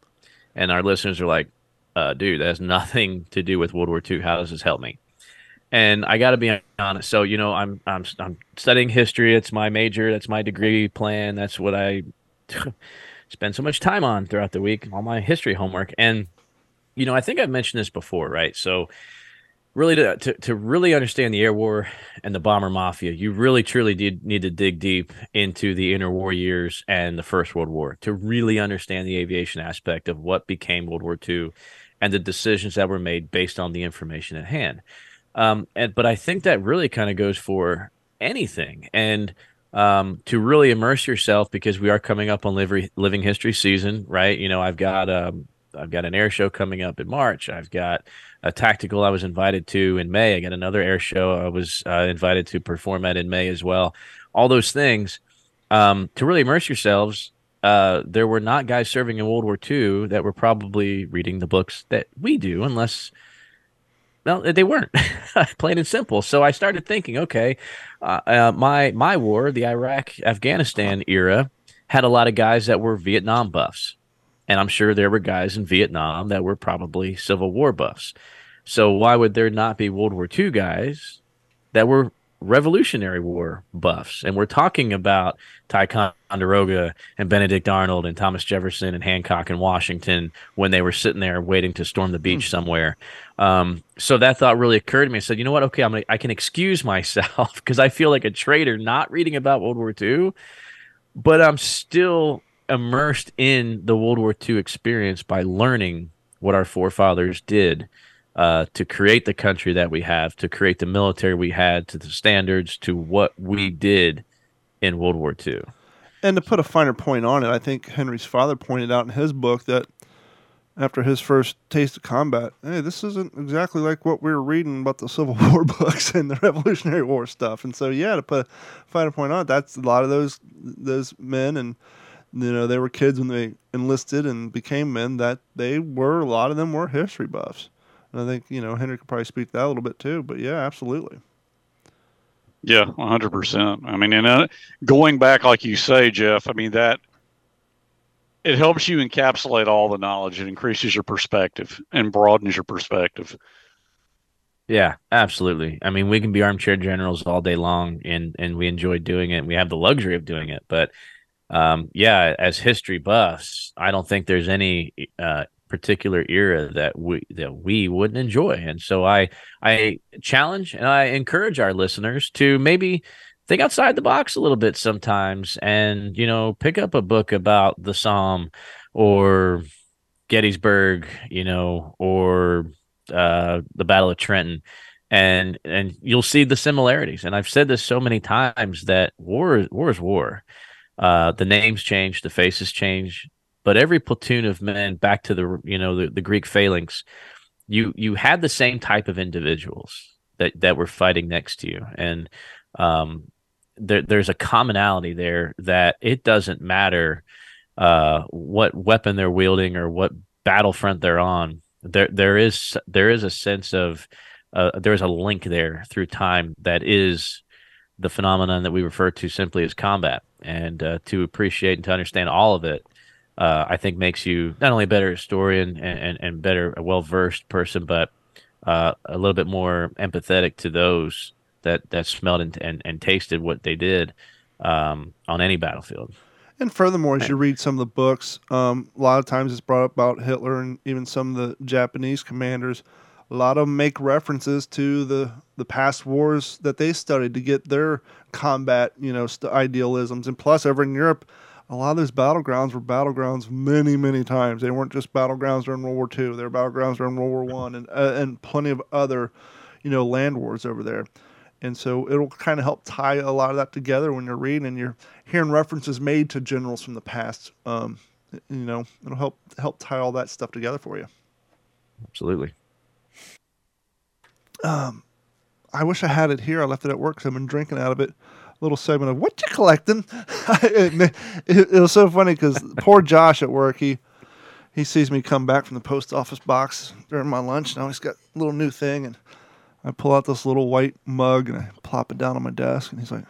and our listeners are like, uh, "Dude, that has *laughs* nothing to do with World War II. How does this help me?" and I got to be honest. So you know, I'm I'm I'm studying history. It's my major. That's my degree plan. That's what I *laughs* spend so much time on throughout the week. All my history homework, and you know, I think I've mentioned this before, right? So really to, to, to really understand the air war and the bomber mafia you really truly did need to dig deep into the interwar years and the first world war to really understand the aviation aspect of what became world war ii and the decisions that were made based on the information at hand um, and but I think that really kind of goes for anything, and um, to really immerse yourself because we are coming up on living living history season, right? You know, I've got um, I've got an air show coming up in March. I've got a tactical I was invited to in May. I got another air show I was uh, invited to perform at in May as well. All those things um, to really immerse yourselves. Uh, there were not guys serving in World War II that were probably reading the books that we do, unless no, they weren't. *laughs* Plain and simple. So I started thinking, okay, uh, uh, my my war, the Iraq Afghanistan era, had a lot of guys that were Vietnam buffs, and I'm sure there were guys in Vietnam that were probably Civil War buffs. So why would there not be World War II guys that were Revolutionary War buffs? And we're talking about Ticonderoga and Benedict Arnold and Thomas Jefferson and Hancock and Washington when they were sitting there waiting to storm the beach somewhere. Um, so that thought really occurred to me. I said, you know what? Okay, I'm gonna, I can excuse *laughs* myself because I feel like a traitor not reading about World War II, but I'm still immersed in the World War II experience by learning what our forefathers did uh, to create the country that we have, to create the military we had, to the standards, to what we did in World War II.
And to put a finer point on it, I think Henry's father pointed out in his book that after his first taste of combat, hey, this isn't exactly like what we were reading about the Civil *laughs* War books and the Revolutionary War stuff. And so, yeah, to put a finer point on it, that's a lot of those those men, and you know, they were kids when they enlisted and became men. That they were a lot of them were history buffs. And I think you know Henry could probably speak to that a little bit too. But yeah, absolutely.
Yeah, one hundred percent. I mean, and uh, going back, like you say, Jeff. I mean that it helps you encapsulate all the knowledge. It increases your perspective and broadens your perspective.
Yeah, absolutely. I mean, we can be armchair generals all day long, and and we enjoy doing it. And we have the luxury of doing it. But um, yeah, as history buffs, I don't think there's any uh, particular era that we that we wouldn't enjoy. And so I I challenge and I encourage our listeners to maybe think outside the box a little bit sometimes, and you know, pick up a book about the Somme or Gettysburg, you know, or uh, the Battle of Trenton, and and you'll see the similarities. And I've said this so many times that war war is war. Uh, the names change, the faces change, but every platoon of men, back to the you know the, the Greek phalanx, you you had the same type of individuals that that were fighting next to you, and um, there, there's a commonality there that it doesn't matter uh, what weapon they're wielding or what battlefront they're on. There there is there is a sense of uh, there's a link there through time that is the phenomenon that we refer to simply as combat and uh, to appreciate and to understand all of it uh, i think makes you not only a better historian and, and, and better a well-versed person but uh, a little bit more empathetic to those that that smelled and, and, and tasted what they did um, on any battlefield
And furthermore, as you read some of the books, um, a lot of times it's brought up about Hitler and even some of the Japanese commanders. A lot of them make references to the the past wars that they studied to get their combat, you know, st- idealisms. And plus, over in Europe, a lot of those battlegrounds were battlegrounds many, many times. They weren't just battlegrounds during World War II. They were battlegrounds during World War One and uh, and plenty of other, you know, land wars over there. And so it'll kind of help tie a lot of that together when you're reading and you're hearing references made to generals from the past. Um, you know, it'll help help tie all that stuff together for you.
Absolutely.
Um, I wish I had it here. I left it at work because I've been drinking out of it. Little segment of what you collecting. *laughs* it, it, it was so funny because *laughs* poor Josh at work, he he sees me come back from the post office box during my lunch. Now he's got a little new thing, and I pull out this little white mug and I plop it down on my desk, and he's like,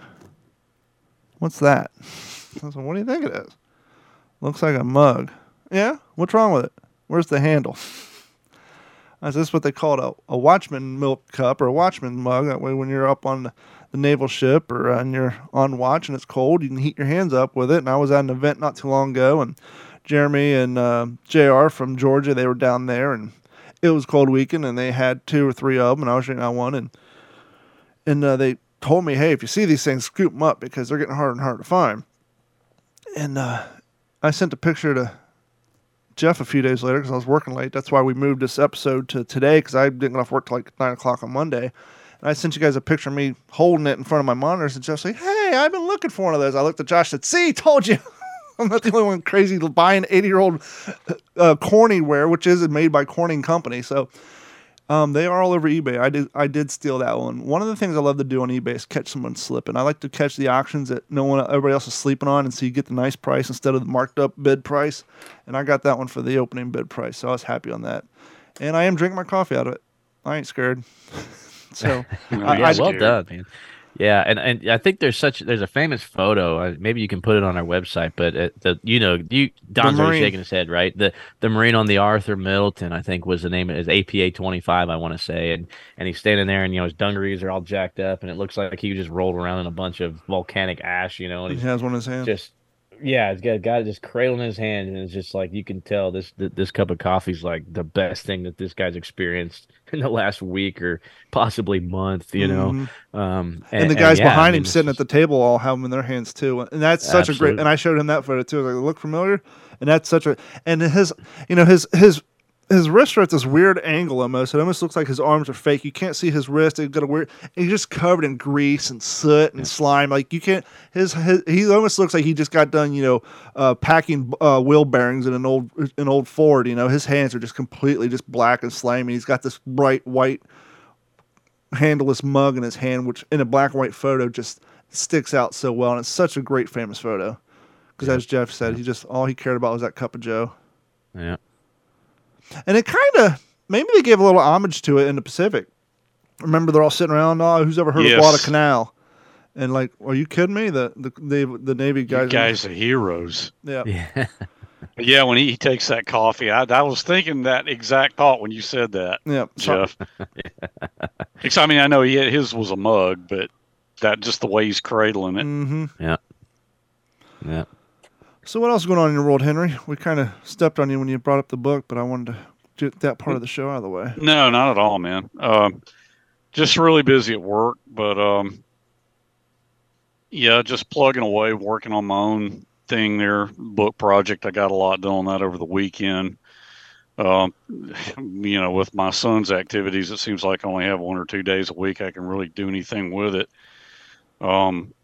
"What's that?" *laughs* I was like, "What do you think it is?" Looks like a mug. Yeah. What's wrong with it? Where's the handle? I this is what they call it a, a watchman milk cup or a watchman mug. That way, when you're up on the, the naval ship or uh, and you're on watch and it's cold, you can heat your hands up with it. And I was at an event not too long ago, and Jeremy and uh, Jr. from Georgia, they were down there, and it was cold weekend, and they had two or three of them, and I was drinking out one, and and uh, they told me, hey, if you see these things, scoop them up because they're getting harder and harder to find. And uh, I sent a picture to Jeff a few days later because I was working late. That's why we moved this episode to today because I didn't get off work till like nine o'clock on Monday. And I sent you guys a picture of me holding it in front of my monitors, and Jeff's like, "Hey, I've been looking for one of those." I looked at Josh and said, "See, told you." *laughs* I'm not the only one crazy buying 80 year old uh, Corningware, which is made by Corning Company. So um, they are all over eBay. I did I did steal that one. One of the things I love to do on eBay is catch someone slipping. I like to catch the auctions that no one everybody else is sleeping on, and so you get the nice price instead of the marked up bid price. And I got that one for the opening bid price, so I was happy on that. And I am drinking my coffee out of it. I ain't scared. *laughs* so *laughs*
I, yeah, well done, man. Yeah, and, and I think there's such there's a famous photo. Uh, maybe you can put it on our website, but the you know you Don's already shaking his head, right? The the Marine on the Arthur Middleton, I think was the name. Is APA 25, I want to say, and and he's standing there, and you know his dungarees are all jacked up, and it looks like he just rolled around in a bunch of volcanic ash, you know. And
he has one in his hand.
Just yeah, he's got a guy just cradling his hand, and it's just like you can tell this this cup of coffee is like the best thing that this guy's experienced *laughs* in the last week or possibly month, you know.
Mm-hmm. Um, and, and, the guys and, yeah, behind I mean, him sitting at the table all have them in their hands too, and that's such absolutely. a great. And I showed him that photo too. like, look familiar, and that's such a and his you know his his his wrists are at this weird angle almost. It almost looks like his arms are fake. You can't see his wrist. He's got a weird. He's just covered in grease and soot and yeah. slime. Like you can't. His, his he almost looks like he just got done. You know, uh, packing uh, wheel bearings in an old an old Ford. You know, his hands are just completely just black and slimy. He's got this bright white handleless mug in his hand, which in a black and white photo just sticks out so well. And it's such a great famous photo. Because yeah. as Jeff said, he just all he cared about was that cup of Joe.
Yeah.
And it kind of maybe they gave a little homage to it in the Pacific. Remember, they're all sitting around. Oh, who's ever heard yes. of Guadalcanal? And like, are you kidding me? The the the, the Navy guys,
you guys are heroes.
Yeah,
yeah. *laughs*
yeah, when he, he, takes that coffee, I, I was thinking that exact thought when you said that.
Yeah,
Jeff. *laughs* I mean, I know he his was a mug, but that just the way he's cradling it.
Mm-hmm.
Yeah. Yeah.
So what else is going on in your world, Henry? We kind of stepped on you when you brought up the book, but I wanted to get that part of the show out of the way.
No, not at all, man. Um, just really busy at work, but um, yeah, just plugging away, working on my own thing there, book project. I got a lot done on that over the weekend. Um, *sighs* you know, with my son's activities, it seems like I only have one or two days a week I can really do anything with it. Um,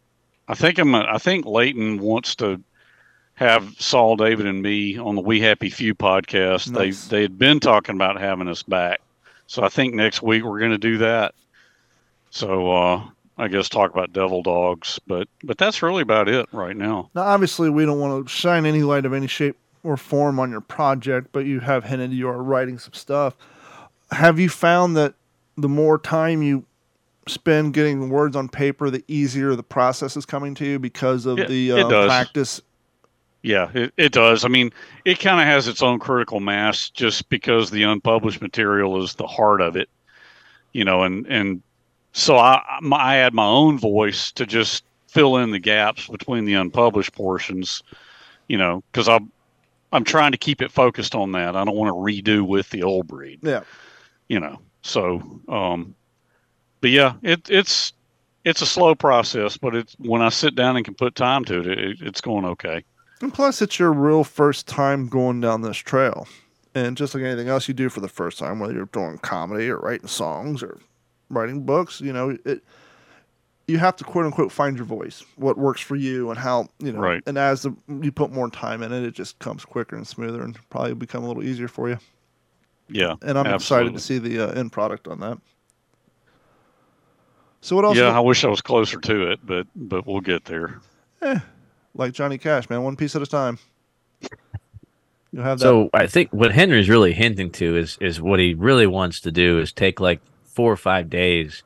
I think I'm. I think Leighton wants to have Saul, David, and me on the We Happy Few podcast. Nice. They they had been talking about having us back, so I think next week we're going to do that. So uh, I guess talk about Devil Dogs, but but that's really about it right now.
Now, obviously, we don't want to shine any light of any shape or form on your project, but you have hinted you are writing some stuff. Have you found that the more time you spend getting words on paper, the easier the process is coming to you because of
it,
the uh, practice
yeah, it, it does. I mean, it kind of has its own critical mass just because the unpublished material is the heart of it, you know, and, and so I, I add my own voice to just fill in the gaps between the unpublished portions, you know, because I'm, I'm trying to keep it focused on that. I don't want to redo with the old breed.
Yeah.
You know, so, um, but yeah, it, it's, it's a slow process, but it's when I sit down and can put time to it, it it's going okay.
And plus, it's your real first time going down this trail. And just like anything else you do for the first time, whether you're doing comedy or writing songs or writing books, you know, it you have to quote unquote find your voice, what works for you, and how you know.
Right.
And as the, you put more time in it, it just comes quicker and smoother, and probably become a little easier for you.
Yeah.
And I'm
absolutely.
excited to see the uh, end product on that. So what else?
Yeah, I wish I was closer to it, but but we'll get there.
Like Johnny Cash, man, one piece at a time. You'll have that.
So I think what Henry's really hinting to is is what he really wants to do is take like four or five days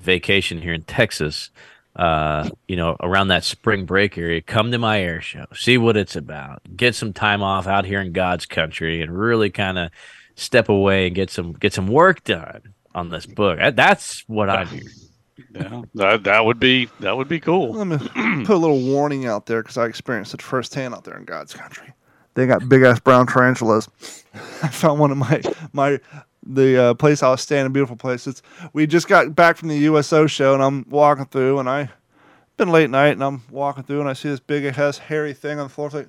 vacation here in Texas, uh, you know, around that spring break area. Come to my air show, see what it's about, get some time off out here in God's country, and really kind of step away and get some get some work done on this book. That's what I do.
Yeah, that that would be that would be cool.
Let me *clears throat* put a little warning out there because I experienced it firsthand out there in God's country. They got big ass brown tarantulas. *laughs* I found one of my my the uh, place I was staying, a beautiful place. It's we just got back from the USO show, and I'm walking through, and I been late night, and I'm walking through, and I see this big ass hairy thing on the floor. It's like,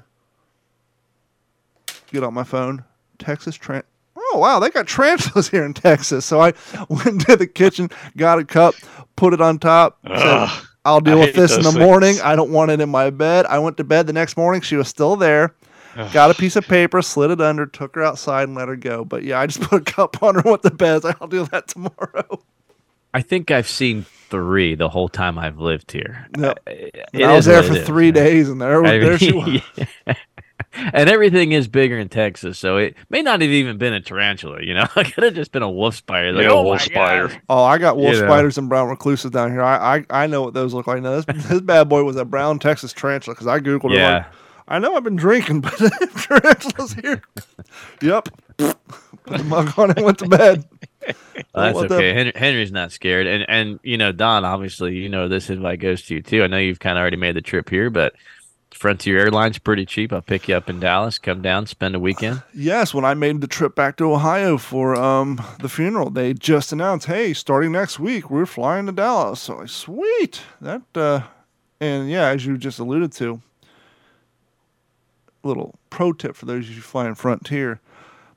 get on my phone, Texas Trent. Oh wow, they got tarantulas here in Texas. So I *laughs* went to the kitchen, got a cup, put it on top. said, I'll deal
I
with this in the
those
morning. I don't want it in my bed. I went to bed the next morning. She was still there. Got a piece of paper, slid it under, took her outside, and let her go. But yeah, I just *laughs* put a cup on her, with the bed. I'll do that tomorrow.
I think I've seen three the whole time I've lived here.
Yep.
Uh,
And
it
I was there for three
man.
days, and there,
I
there she
mean,
was. *laughs*
and everything is bigger in Texas, so it may not have even been a tarantula. You know, *laughs* it could have just been a wolf spider. Like,
Yeah,
oh
wolf
my God.
spider.
Oh, I got wolf
You know.
spiders and brown recluses down here. I, I, I know what those look like. Now, this, *laughs* this bad boy was a brown Texas tarantula because I googled it.
Yeah,
Like, I know I've been drinking, *laughs* but tarantula's here. yep. Put the mug on and went to bed.
Well, that's
What the-
okay. Henry, Henry's not scared, and and you know, Don, obviously, you know, this invite goes to you too. I know you've kind of already made the trip here, but Frontier Airlines pretty cheap. I'll pick you up in Dallas. Come down, spend a weekend.
Yes, when I made the trip back to Ohio for um, the funeral, they just announced, "Hey, starting next week, we're flying to Dallas." So, like, sweet. That uh, and yeah, as you just alluded to, little pro tip for those of you flying Frontier: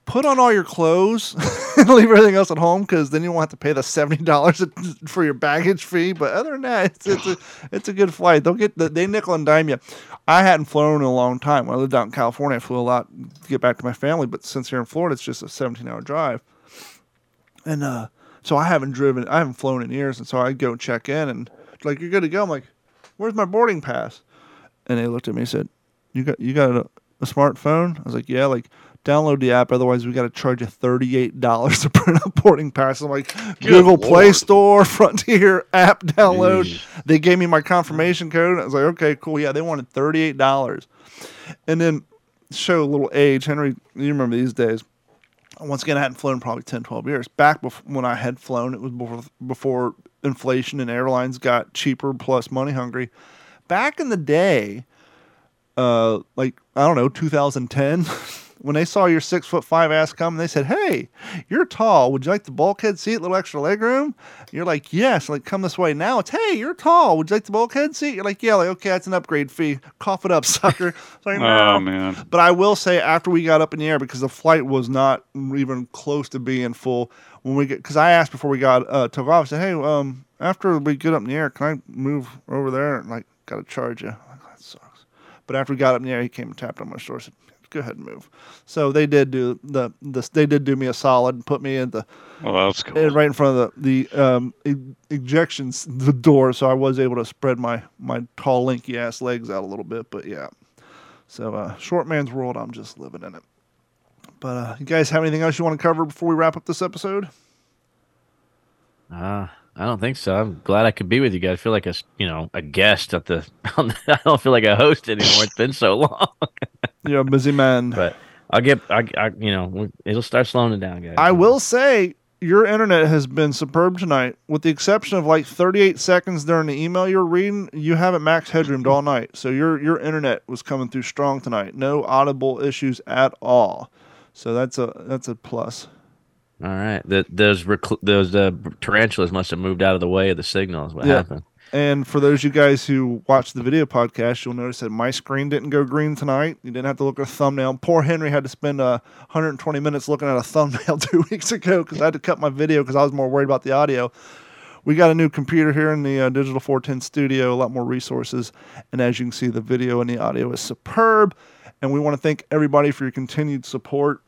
put on all your clothes *laughs* and leave everything else at home, because then you won't have to pay the seventy dollars *laughs* for your baggage fee. But other than that, it's it's a it's a good flight. They'll get the, they nickel and dime you. I hadn't flown in a long time. When I lived out in California, I flew a lot to get back to my family. But since here in Florida, it's just a 17 hour drive. And uh, so I haven't driven, I haven't flown in years. And so I go check in and like, you're good to go. I'm like, where's my boarding pass? And they looked at me and said, you got, you got a, a smartphone? I was like, yeah, like download the app. Otherwise we got to charge you $38 to *laughs* print a boarding pass. I'm like, Google Play Store, *laughs* Frontier app download. They gave me my confirmation code. I was like, okay, cool. Yeah, they wanted thirty-eight dollars, and then show a little age. Henry, you remember these days? Once again, I hadn't flown probably 10, 12 years. Back bef- when I had flown, it was before, before inflation and airlines got cheaper plus money hungry. Back in the day, uh, like I don't know, 2010, *laughs* when they saw your six foot five ass come, they said, "Hey, you're tall. Would you like the bulkhead seat, A little extra leg room?" You're like, "Yes." Like, come this way. Now it's, "Hey, you're tall. Would you like the bulkhead seat?" You're like, "Yeah." Like, okay, that's an upgrade fee. Cough it up, *laughs* sucker. Like,
Oh man.
But I will say, after we got up in the air, because the flight was not even close to being full, when we get, because I asked before we got uh, took off, I said, "Hey, um, after we get up in the air, can I move over there?" And like, got to charge you. Like, that sucks. But after we got up in the air, he came and tapped on my shoulder. Said, "Go ahead and move." So they did do the the they did do me a solid and put me in the
Well, that's cool.
in- right in front of the the um, e- ejections the door, so I was able to spread my my tall lanky ass legs out a little bit. But yeah, so uh, short man's world, I'm just living in it. But uh, you guys have anything else you want to cover before we wrap up this episode?
Uh, I don't think so. I'm glad I could be with you guys. I feel like a you know a guest at the. *laughs* On the I don't feel like a host anymore. It's been so long. *laughs*
You're a busy man.
But I'll get. I, I you know it'll start slowing it down, guys.
I will say your internet has been superb tonight, with the exception of like 38 seconds during the email you're reading. You haven't max headroomed all night, so your your internet was coming through strong tonight. No audible issues at all. So that's a that's a plus.
All right. The, those recl- those uh, tarantulas must have moved out of the way of the signal. Is what
Yeah.
happened.
And for those of you guys who watch the video podcast, you'll notice that my screen didn't go green tonight. You didn't have to look at a thumbnail. Poor Henry had to spend uh, 120 minutes looking at a thumbnail *laughs* two weeks ago because I had to cut my video because I was more worried about the audio. We got a new computer here in the uh, Digital 410 studio, a lot more resources. And as you can see, the video and the audio is superb. And we want to thank everybody for your continued support.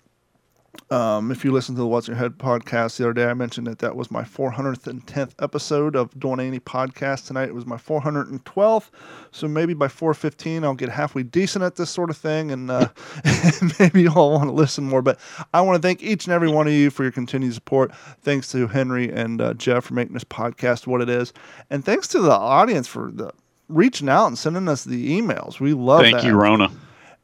Um, if you listen to the What's in Your Head podcast the other day, I mentioned that that was my 410th episode of Doing Any podcast tonight. It was my 412th. So maybe by 415, I'll get halfway decent at this sort of thing, and uh, *laughs* maybe you all want to listen more. But I want to thank each and every one of you for your continued support. Thanks to Henry and uh, Jeff for making this podcast what it is, and thanks to the audience for the reaching out and sending us the emails. We love
Thank
that.
you, Rona.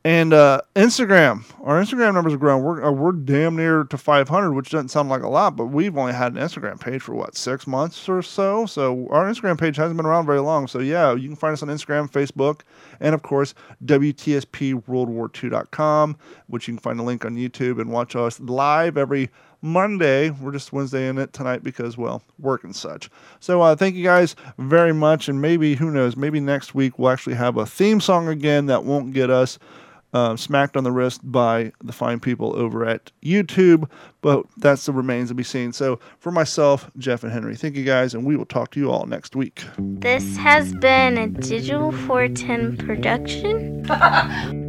And uh, Instagram, our Instagram numbers are growing. We're uh, we're damn near to 500, which doesn't sound like a lot, but we've only had an Instagram page for what six months or so. So our Instagram page hasn't been around very long. So yeah, you can find us on Instagram, Facebook, and of course WTSPWorldWar2.com, which you can find a link on YouTube and watch us live every Monday. We're just Wednesday in it tonight because, well, work and such. So uh, thank you guys very much. And maybe, who knows, maybe next week we'll actually have a theme song again that won't get us uh, smacked on the wrist by the fine people over at YouTube. But that's the remains to be seen. So for myself, Jeff and Henry, thank you guys. And we will talk to you all next week.
This has been a Digital 410 production. *laughs*